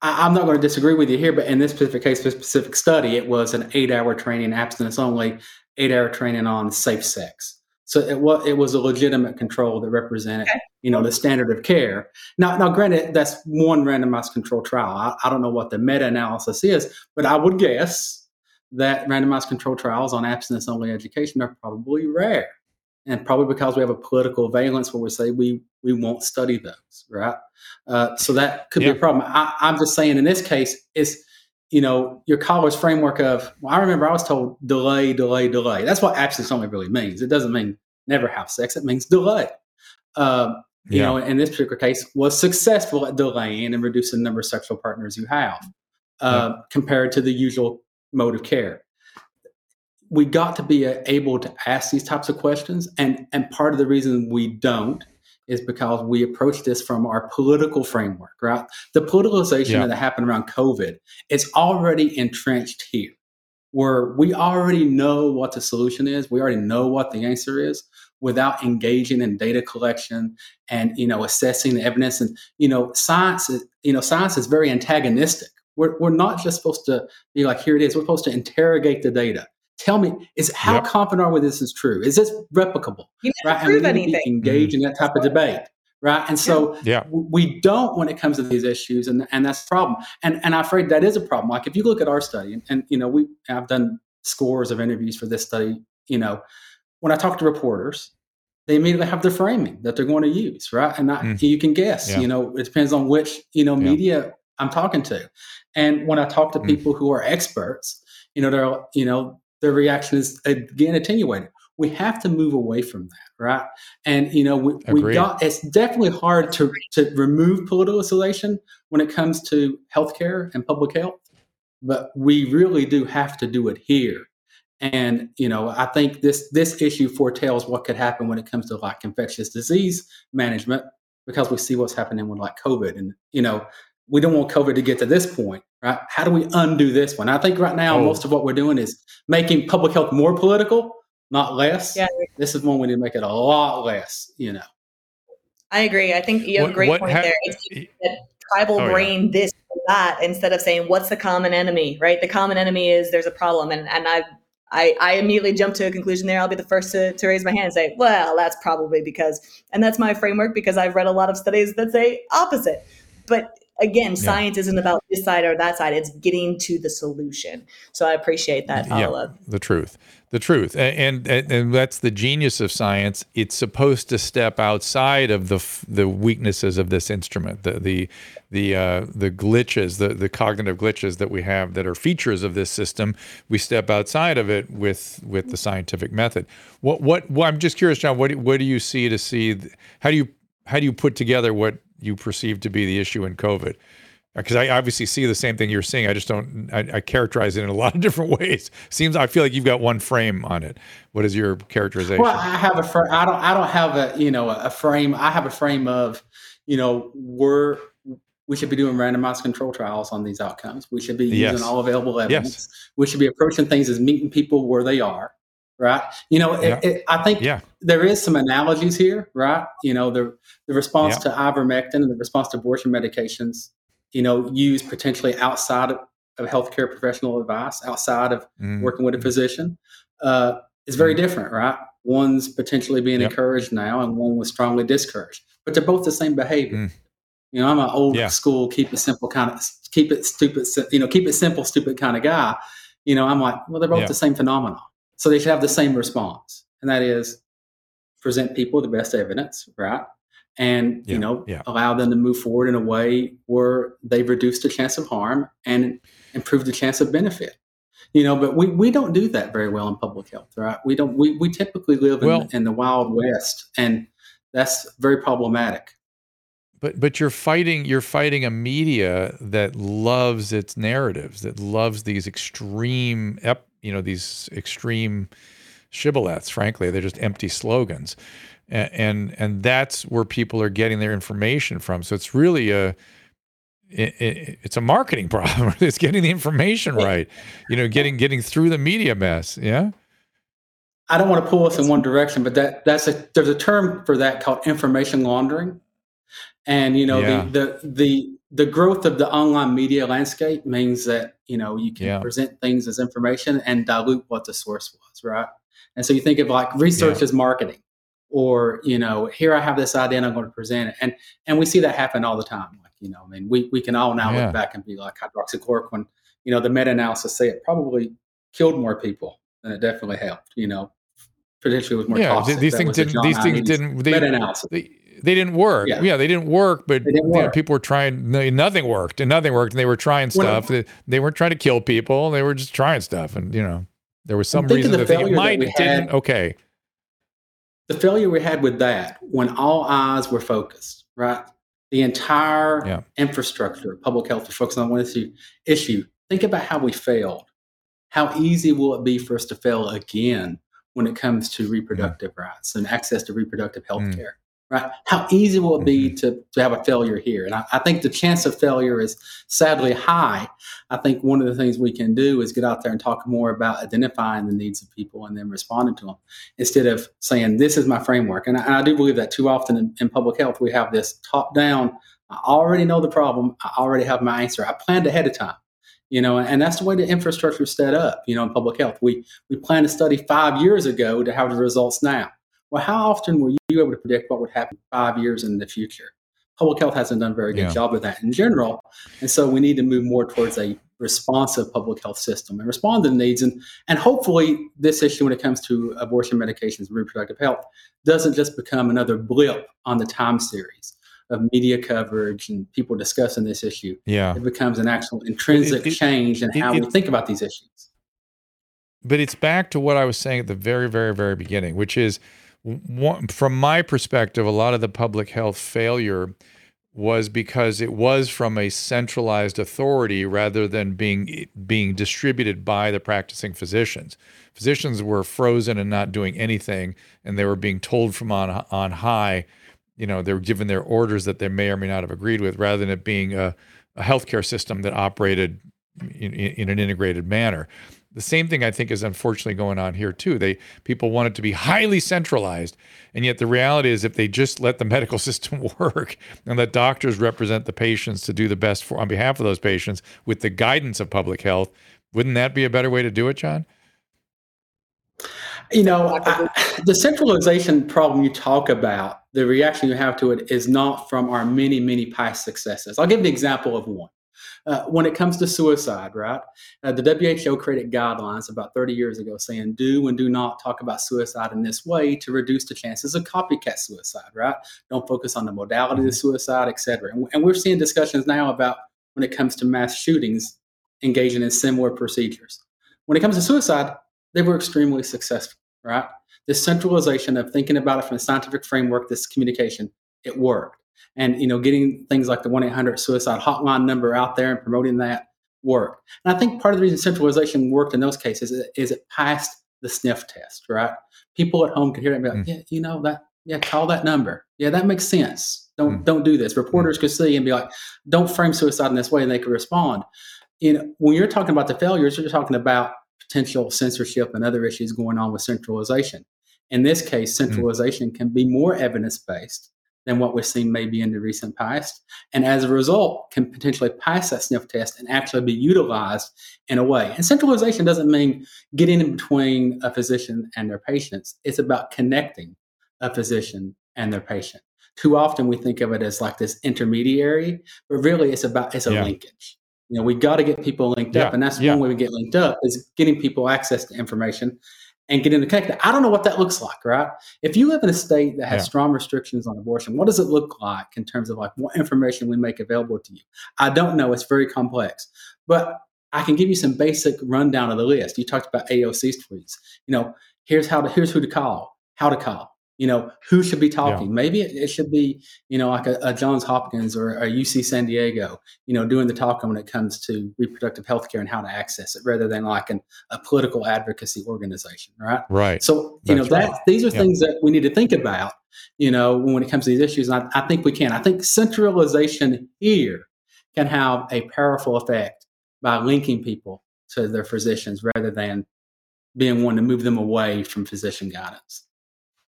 I, am not going to disagree with you here, but in this specific case, this specific study, it was an eight hour training, abstinence only, eight hour training on safe sex. So it was it was a legitimate control that represented, okay. you know, the standard of care. Now, now, granted, that's one randomized control trial. I, I don't know what the meta analysis is, but I would guess that randomized control trials on abstinence only education are probably rare, and probably because we have a political valence where we say we we won't study those, right? Uh, so that could yeah. be a problem. I, I'm just saying, in this case, it's you know, your college framework of, well, I remember I was told delay, delay, delay. That's what abstinence only really means. It doesn't mean never have sex. It means delay. Uh, you yeah. know, in this particular case, was successful at delaying and reducing the number of sexual partners you have uh, yeah. compared to the usual mode of care. We got to be able to ask these types of questions, and and part of the reason we don't is because we approach this from our political framework, right? The politicalization yeah. that happened around COVID, it's already entrenched here, where we already know what the solution is, we already know what the answer is, without engaging in data collection and you know assessing the evidence. And you know, science, is, you know, science is very antagonistic. We're, we're not just supposed to be like, here it is. We're supposed to interrogate the data tell me is how yep. confident are we this is true is this replicable you right prove and we anything. engage mm-hmm. in that type of debate right and so yeah. we don't when it comes to these issues and, and that's the problem and, and i'm afraid that is a problem like if you look at our study and, and you know we i've done scores of interviews for this study you know when i talk to reporters they immediately have the framing that they're going to use, right? And I, mm. you can guess, yeah. you know, it depends on which, you know, media yeah. I'm talking to. And when I talk to mm. people who are experts, you know, they're, you know, their reaction is uh, again attenuated. We have to move away from that, right? And you know, we, we got it's definitely hard to to remove political isolation when it comes to healthcare and public health, but we really do have to do it here and you know, I think this this issue foretells what could happen when it comes to like infectious disease management, because we see what's happening with like COVID, and you know, we don't want COVID to get to this point, right? How do we undo this one? I think right now oh. most of what we're doing is making public health more political, not less. Yeah. This is one we need to make it a lot less. You know. I agree. I think you have what, a great point ha- there. It's that tribal oh, brain yeah. this that instead of saying what's the common enemy, right? The common enemy is there's a problem, and and I've I, I immediately jump to a conclusion there. I'll be the first to, to raise my hand and say, well, that's probably because, and that's my framework because I've read a lot of studies that say opposite. But again, yeah. science isn't about this side or that side. It's getting to the solution. So I appreciate that Yeah, the truth, the truth, and, and and that's the genius of science. It's supposed to step outside of the the weaknesses of this instrument, the the the uh, the glitches, the the cognitive glitches that we have that are features of this system. We step outside of it with with the scientific method. What what? Well, I'm just curious, John. What what do you see to see? How do you how do you put together what you perceive to be the issue in COVID? Uh, because I obviously see the same thing you're seeing. I just don't. I, I, characterize it in a lot of different ways. Seems I feel like you've got one frame on it. What is your characterization? Well, I have a. Fr- I don't. I don't have a. You know, a frame. I have a frame of. You know, we're we should be doing randomized control trials on these outcomes. We should be yes. using all available evidence. Yes. We should be approaching things as meeting people where they are right? You know, yeah. it, it, I think yeah. there is some analogies here, right? You know, the the response yeah. to ivermectin and the response to abortion medications, you know, used potentially outside of, of healthcare professional advice, outside of mm. working with a physician, uh, is very mm. different, right? One's potentially being yep. encouraged now, and one was strongly discouraged, but they're both the same behavior. Mm. You know, I'm an old school, keep it simple kind of, keep it stupid, you know, keep it simple, stupid kind of guy. You know, I'm like, well, they're both the same phenomenon. So they should have the same response, and that is present people the best evidence, right? And yeah, you know, yeah. allow them to move forward in a way where they've reduced the chance of harm and improve the chance of benefit. You know, but we, we don't do that very well in public health, right? We don't we, we typically live well, in, in the wild west and that's very problematic but but you're fighting you're fighting a media that loves its narratives that loves these extreme ep, you know these extreme shibboleths frankly they're just empty slogans. And, and and, that's where people are getting their information from. So it's really a it, it, it's a marketing problem. It's getting the information right you know getting getting through the media mess yeah? I don't want to pull us in one direction but that that's a there's a term for that called information laundering. And you know yeah. the, the the the growth of the online media landscape means that you know you can yeah. present things as information and dilute what the source was right and so you think of like research yeah. as marketing or you know here i have this idea and i'm going to present it and and we see that happen all the time like you know i mean we, we can all now yeah. look back and be like hydroxychloroquine you know the meta-analysis say it probably killed more people than it definitely helped you know potentially was more yeah toxic. these things didn't these things didn't they, meta-analysis. They, they didn't work. Yeah, yeah they didn't work, but didn't work. You know, people were trying. Nothing worked, and nothing worked, and they were trying stuff. They, they, weren't trying to kill people. They were just trying stuff, and you know, there was some reason that they might didn't. Had, okay. The failure we had with that, when all eyes were focused, right? The entire yeah. infrastructure public health was focused on one issue. Issue. Think about how we failed. How easy will it be for us to fail again when it comes to reproductive mm. rights and access to reproductive health mm. care? Right? How easy will it be mm-hmm. to, to have a failure here? And I, I, think the chance of failure is sadly high. I think one of the things we can do is get out there and talk more about identifying the needs of people and then responding to them instead of saying, this is my framework. And I, and I do believe that too often in, in public health, we have this top down, I already know the problem, I already have my answer, I planned ahead of time you know and that's the way the infrastructure is set up you know in public health we we planned a study five years ago to have the results now well, how often were you able to predict what would happen five years in the future? Public health hasn't done a very good yeah. job of that in general. And so we need to move more towards a responsive public health system and respond to the needs. And, and hopefully, this issue, when it comes to abortion medications and reproductive health, doesn't just become another blip on the time series of media coverage and people discussing this issue. Yeah. It becomes an actual intrinsic it, it, change in it, how we think about these issues. But it's back to what I was saying at the very, very, very beginning, which is from my perspective, a lot of the public health failure was because it was from a centralized authority rather than being eh, being distributed by the practicing physicians. Physicians were frozen and not doing anything, and they were being told from on on high. You know, they were given their orders that they may or may not have agreed with, rather than it being a, a healthcare system that operated in, in an integrated manner the same thing I think is unfortunately going on here too. They people want it to be highly centralized, and yet the reality is if they just let the medical system work and let doctors represent the patients to do the best for on behalf of those patients with the guidance of public health, wouldn't that be a better way to do it, John? You know, I, the centralization problem you talk about, the reaction you have to it is not from our many, many past successes. I'll give an example of one. Uh, when it comes to suicide, right? Uh, the WHO created guidelines about 30 years ago saying do and do not talk about suicide in this way to reduce the chances of copycat suicide, right? Don't focus on the modality of mm-hmm. suicide, et cetera. And, and we're seeing discussions now about when it comes to mass shootings engaging in similar procedures. When it comes to suicide, they were extremely successful, right? This centralization of thinking about it from a scientific framework, this communication, it worked and you know getting things like the 1-800-suicide hotline number out there and promoting that work and i think part of the reason centralization worked in those cases is, is it passed the sniff test right people at home could hear it and be like mm. yeah you know that yeah call that number yeah that makes sense don't mm. don't do this reporters mm. could see and be like don't frame suicide in this way and they could respond you know when you're talking about the failures you're talking about potential censorship and other issues going on with centralization in this case mm. centralization can be more evidence based than what we've seen maybe in the recent past. And as a result, can potentially pass that sniff test and actually be utilized in a way. And centralization doesn't mean getting in between a physician and their patients, it's about connecting a physician and their patient. Too often we think of it as like this intermediary, but really it's about it's a yeah. linkage. You know, we got to get people linked yeah. up, and that's yeah. one way we get linked up is getting people access to information and get into connected. I don't know what that looks like, right? If you live in a state that has yeah. strong restrictions on abortion, what does it look like in terms of like what information we make available to you? I don't know. It's very complex, but I can give you some basic rundown of the list. You talked about AOC tweets. You know, here's how to, here's who to call, how to call, you know who should be talking yeah. maybe it, it, should be you know like a, a, johns hopkins or a uc san diego you know doing the talking when it comes to reproductive health care and how to access it rather than like an, a political advocacy organization right right so you That's know that right. these are yeah. things that we need to think about you know when it comes to these issues and I, I think we can i think centralization here can have a powerful effect by linking people to their physicians rather than being one to move them away from physician guidance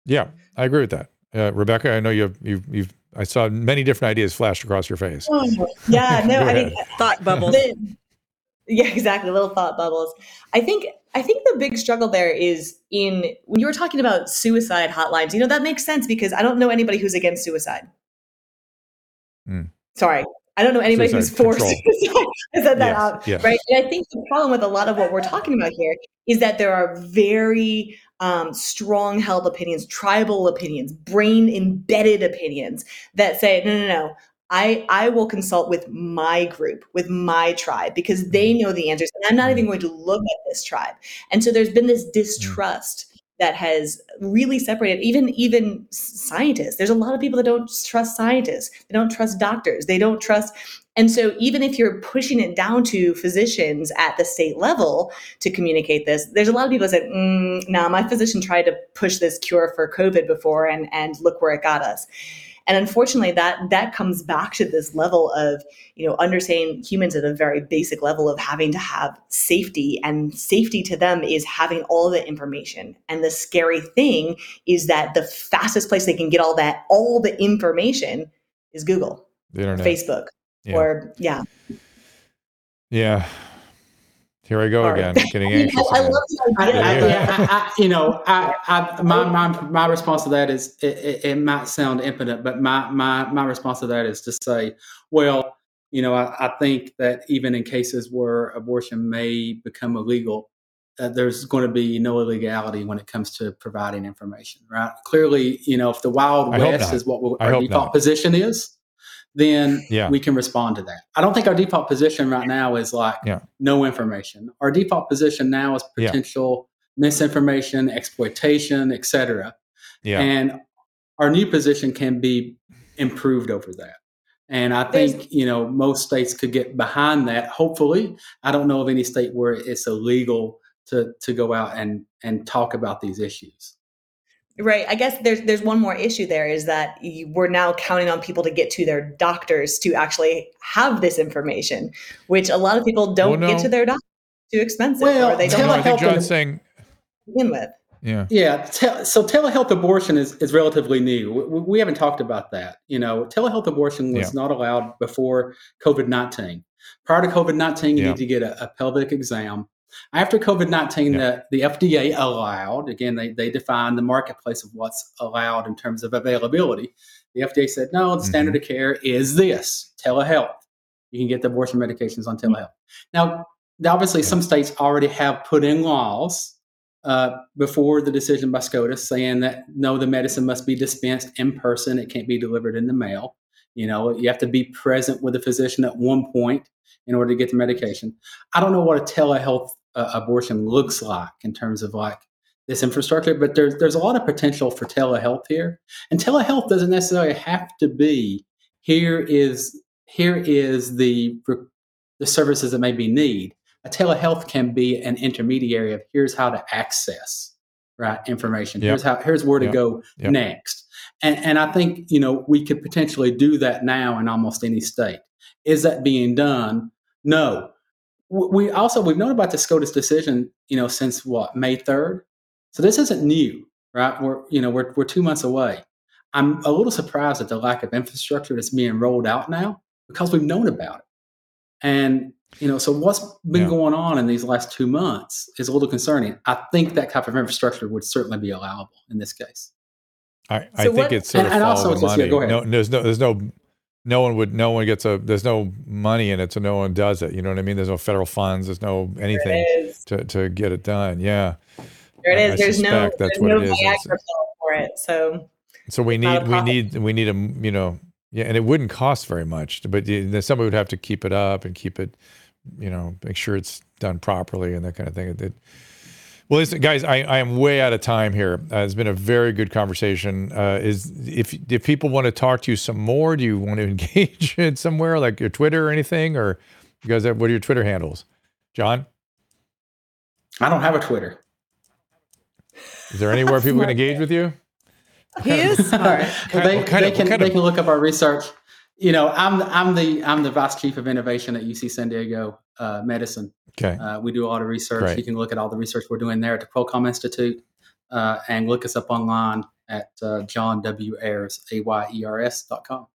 yeah, I agree with that. Uh, Rebecca, I know you've, you've, you've, I saw many different ideas flash across your face. Oh, yeah, no, I mean, thought bubbles. The, yeah, exactly. Little thought bubbles. I think, I think the big struggle there is in when you were talking about suicide hotlines, you know, that makes sense because I don't know anybody who's against suicide. Mm. Sorry. I don't know anybody suicide who's for suicide. I said that yes, out. Yes. Right. And I think the problem with a lot of what we're talking about here is that there are very um, strong held opinions, tribal opinions, brain embedded opinions that say, no, no, no, I, I will consult with my group, with my tribe, because they mm-hmm. know the answers. And I'm not even going to look at this tribe. And so there's been this mm. distrust that has really separated even even scientists there's a lot of people that don't trust scientists they don't trust doctors they don't trust and so even if you're pushing it down to physicians at the state level to communicate this there's a lot of people that say mm, no nah, my physician tried to push this cure for covid before and and look where it got us. And unfortunately, that that comes back to this level of you know understanding humans at a very basic level of having to have safety, and safety to them is having all the information. And the scary thing is that the fastest place they can get all that all the information is Google, the internet, Facebook, yeah. or yeah. Yeah, here I go Sorry. again, getting anxious. I, love the. I, I, I, you know, I, my, my, my response to that is it, it, it, might sound impotent, but my, my, my response to that is to say, well, you know, I, I think that even in cases where abortion may become illegal, uh, there's going to be no illegality when it comes to providing information, right? Clearly, you know, if the Wild West is what our default not. position is, then Yeah. we can respond to that. I don't think our default position right now is like Yeah. no information. Our default position now is Yeah. potential misinformation, exploitation, etc. Yeah. And our new position can be improved over that. And I There's- think, you know, most states could get behind that. Hopefully, I don't know of any state where it's illegal to to go out and and talk about these issues. Right. I guess there's there's one more issue there is that you, we're now counting on people to get to their doctors to actually have this information, which a lot of people don't Well, get to their doctor. Too expensive, Well, or they don't I think telehealth John's saying, begin with. yeah. Yeah, te- so telehealth abortion is, is relatively new. We, we haven't talked about that. You know, telehealth abortion was Yeah. not allowed before COVID 19. Prior to COVID 19, you Yeah. need to get a, a pelvic exam. After COVID 19, Yeah. the, the FDA allowed, again, they, they defined the marketplace of what's allowed in terms of availability. The FDA said, no, the standard Mm-hmm. of care is this telehealth. You can get the abortion medications on telehealth. Now, obviously, some states already have put in laws uh, before the decision by SCOTUS saying that no, the medicine must be dispensed in person. It can't be delivered in the mail. You know, you have to be present with a physician at one point in order to get the medication. I don't know what a telehealth uh, abortion looks like in terms of like this infrastructure, but there's there's a lot of potential for telehealth here. And telehealth doesn't necessarily have to be here is here is the the services that maybe need a telehealth can be an intermediary of here's how to access right information Yep. here's how here's where to Yep. go Yep. next and and i think you know we could potentially do that now in almost any state is that being done no we also we've known about the scotus decision you know since what may 3rd so this isn't new right we're you know we're, we're two months away i'm a little surprised at the lack of infrastructure that's being rolled out now because we've known about it and you know, so what's been Yeah. going on in these last two months is a little concerning. I think that type of infrastructure would certainly be allowable in this case. I, I So think what- it's sort And- of and also it's just- money. yeah, go ahead. No, there's no, there's no, no one would, no one gets a, there's no money in it, so no one does it. You know what I mean? There's no federal funds. There's no anything is. to, to get it done. Yeah. There it I- there's no, that's there's what no it is. For it. So So we need, we need, we need a, you know, yeah, and it wouldn't cost very much, but then somebody would have to keep it up and keep it, you know, make sure it's done properly and that kind of thing. It, it- well, listen, guys, I, I am way out of time here. Uh, it's been a very good conversation. Uh, is if if people want to talk to you some more, do you want to engage in somewhere like your Twitter or anything, or you guys have what are your Twitter handles? John, I don't have a Twitter. is there anywhere people can engage with you? He is smart. they, kind they of- can kind they of- can look up our research. You know, I'm I'm the I'm the vice chief of innovation at UC San Diego uh, Medicine. Okay, Uh, we do a lot of research. Great. You can look at all the research we're doing there at the Qualcomm Institute, uh, and look us up online at uh, John W Ayers A Y R S dot com.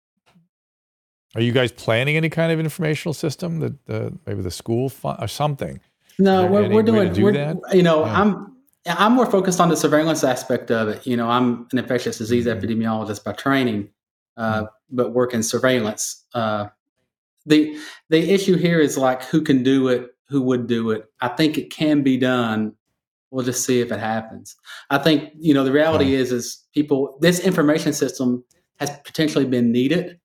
are you guys planning any kind of informational system that uh, maybe the school fund or something? No, we're, we're doing. do we're, that? You know, Yeah. I'm I'm more focused on the surveillance aspect of it. You know, I'm an infectious disease Mhm. epidemiologist by training, uh, Mm-hmm. but work in surveillance. Uh, the the issue here is like who can do it, who would do it. I think it can be done. We'll just see if it happens. I think you know the reality is is people. This information system has potentially been needed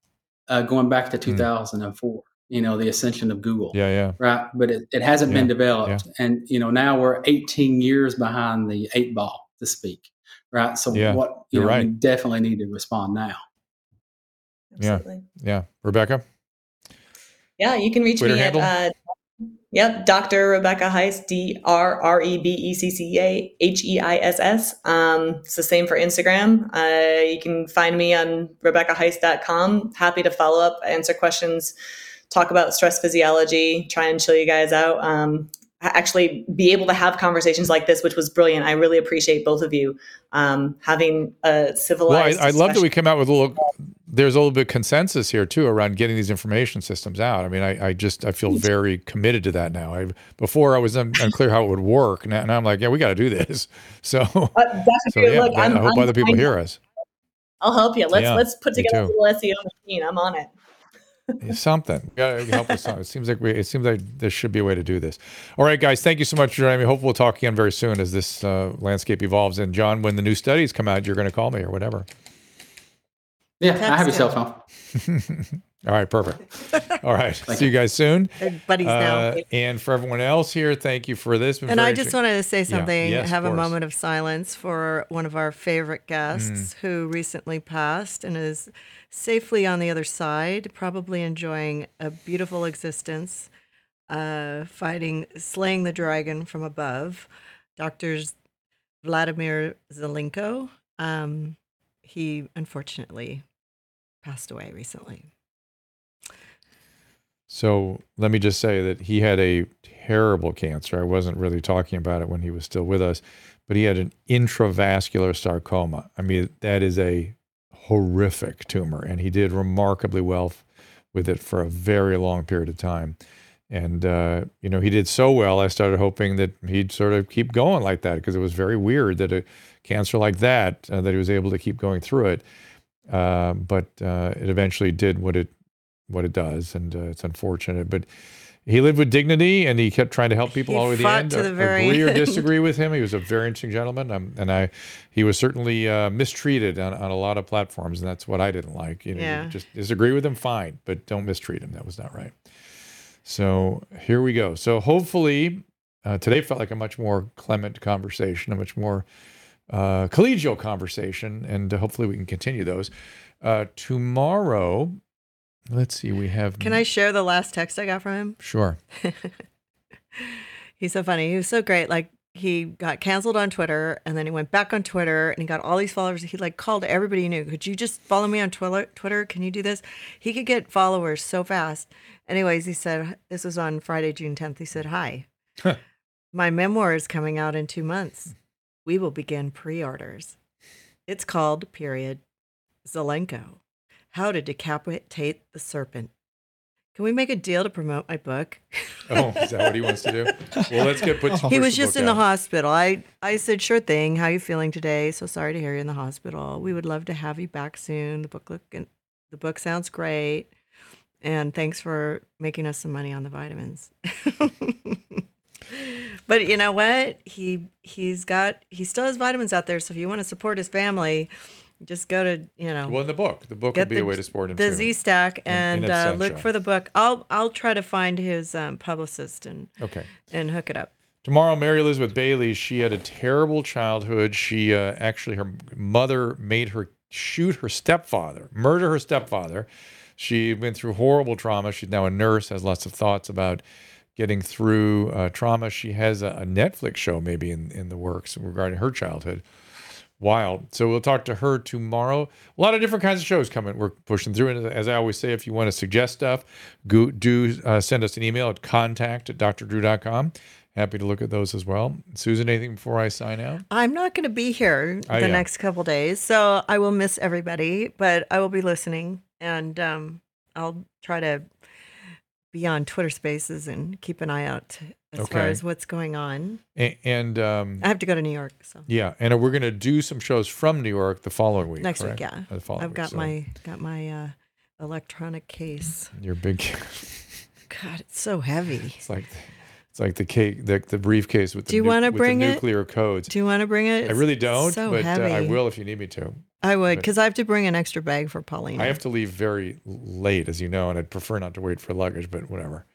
uh, going back to 2004. You know, the ascension of Google Yeah, yeah. right? But it, it hasn't been Yeah, developed, and you know now we're 18 years behind the eight ball, to speak, right? So Yeah, what you you're know, we right. definitely need to respond now. Yeah. Yeah, Rebecca. Yeah, you can reach Twitter me handle? at uh, yep, Dr. Rebecca Heiss, D R R E B E C C A H E I S S. Um, it's the same for Instagram. Uh, you can find me on RebeccaHeiss.com. Happy to follow up, answer questions, talk about stress physiology, try and chill you guys out. Um, actually be able to have conversations like this, which was brilliant. I really appreciate both of you um, having a civilized. Well, I. I love that we came out with a little. There's a little bit of consensus here too around getting these information systems out. I mean, I, I just I feel very committed to that now. I before I was un, unclear how it would work. Now, now I'm like, yeah, we got to do this. So, Uh, so yeah, look, I I'm- hope I'm other people behind hear us. I'll help you. Let's Yeah, let's put together a little SEO machine. I'm on it. Something. Gotta help us. It seems like we. It seems like there should be a way to do this. All right, guys. Thank you so much for joining me. Hope we'll talk again very soon as this uh, landscape evolves. And John, when the new studies come out, you're going to call me or whatever. Yeah, I have your Text cell phone. All right, perfect. All right, see you guys soon. They're buddies now. Uh, and for everyone else here, thank you for this. And I just interesting. wanted to say something, Yes, have a moment of silence for one of our favorite guests Mm. who recently passed and is safely on the other side, probably enjoying a beautiful existence, uh, fighting, slaying the dragon from above. Dr. Vladimir Zelenko. Um, he unfortunately passed away recently. So let me just say that he had a terrible cancer. I wasn't really talking about it when he was still with us, but he had an intravascular sarcoma. I mean, that is a horrific tumor, and he did remarkably well with it for a very long period of time. And uh, you know, he did so well. I started hoping that he'd sort of keep going like that because it was very weird that a cancer like that uh, that he was able to keep going through it. Uh, but uh, it eventually did what it what it does, and uh, it's unfortunate. But he lived with dignity, and he kept trying to help people He all the way to the end. to the very agree or disagree with him, he was a very interesting gentleman, um, and I he was certainly uh, mistreated on, on a lot of platforms, and that's what I didn't like. You know, Yeah. just disagree with him, fine, but don't mistreat him. That was not right. So here we go. So hopefully, uh, today felt like a much more clement conversation, a much more uh, collegial conversation, and hopefully we can continue those. Uh, tomorrow, let's see, we have. Can I share the last text I got from him? Sure. He's so funny. He was so great. Like he got canceled on Twitter and then he went back on Twitter and he got all these followers. He like called everybody he knew. Could you just follow me on Twitter? Twitter? Can you do this? He could get followers so fast. Anyways, he said this was on Friday, June 10th. He said, "Hi. My memoir is coming out in 2 months. We will begin pre-orders. It's called period Zelenko. How to decapitate the serpent. Can we make a deal to promote my book?" Oh, is that what he wants to do? Well, let's get put. he was just book in the hospital. I, I said, sure thing. How you feeling today? So sorry to hear you're in the hospital. We would love to have you back soon. The book look and the book sounds great. And thanks for making us some money on the vitamins. but you know what? He he's got he still has vitamins out there. So if you want to support his family, just go to, you know, Well, in the book, the book would be the- a way to support him the too. Z Stack and uh, look for the book. I'll I'll try to find his um, publicist and Okay. and hook it up. Tomorrow, Mary Elizabeth Bailey. She had a terrible childhood. She uh, actually, her mother made her shoot her stepfather, murder her stepfather. She went through horrible trauma. She's now a nurse, has lots of thoughts about getting through uh, trauma. She has a, a Netflix show maybe in, in the works regarding her childhood. Wild. So we'll talk to her tomorrow. A lot of different kinds of shows coming. We're pushing through. And as I always say, if you want to suggest stuff, go, do uh, send us an email at contact at drdrew.com. Happy to look at those as well. Susan, anything before I sign out? I'm not going to be here Oh, the next couple days, so I will miss everybody, but I will be listening and um, I'll try to be on Twitter Spaces and keep an eye out as far as what's going on. A- And um, I have to go to New York, so yeah, and we're going to do some shows from New York the following week. next correct? week, yeah. The following I've week. got So my got my uh, electronic case. your big. God, it's so heavy. It's like it's like the cake, the, the briefcase with the, Do you nu- wanna with the bring it? nuclear codes. Do you want to bring it? I really don't, So but uh. I will if you need me to. I would, because I have to bring an extra bag for Pauline. I have to leave very late, as you know, and I'd prefer not to wait for luggage, but whatever.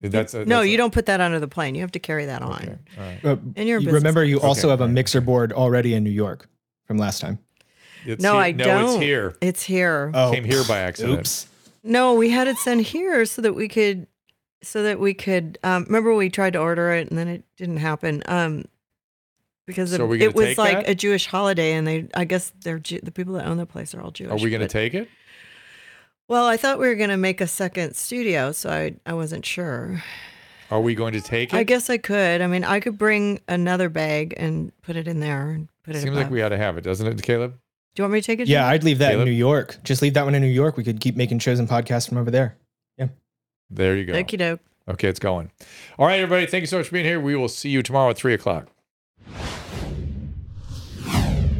That's a, no, that's you a- don't put that under the plane. You have to carry that on. Okay, all right. Uh, And you're a you business remember, you also Okay, have a mixer board already in New York from last time. It's No, here- I no, don't. it's here. It's here. Oh, Came here by accident. Oops. No, we had it sent here so that we could, so that we could. Um, remember, we tried to order it and then it didn't happen. Um, because So it, are we gonna it was like that? a Jewish holiday, and they, I guess, they're Jew, the people that own the place are all Jewish. Are we going to take it? Well, I thought we were going to make a second studio, so I, I wasn't sure. Are we going to take it? I guess I could. I mean, I could bring another bag and put it in there and put it. Seems like above. we ought to have it, doesn't it, Caleb? Do you want me to take it? Yeah, Jim? I'd leave that Caleb? in New York. Just leave that one in New York. We could keep making shows and podcasts from over there. Yeah. There you go. Okie doke. Okay, it's going. All right, everybody. Thank you so much for being here. We will see you tomorrow at three o'clock.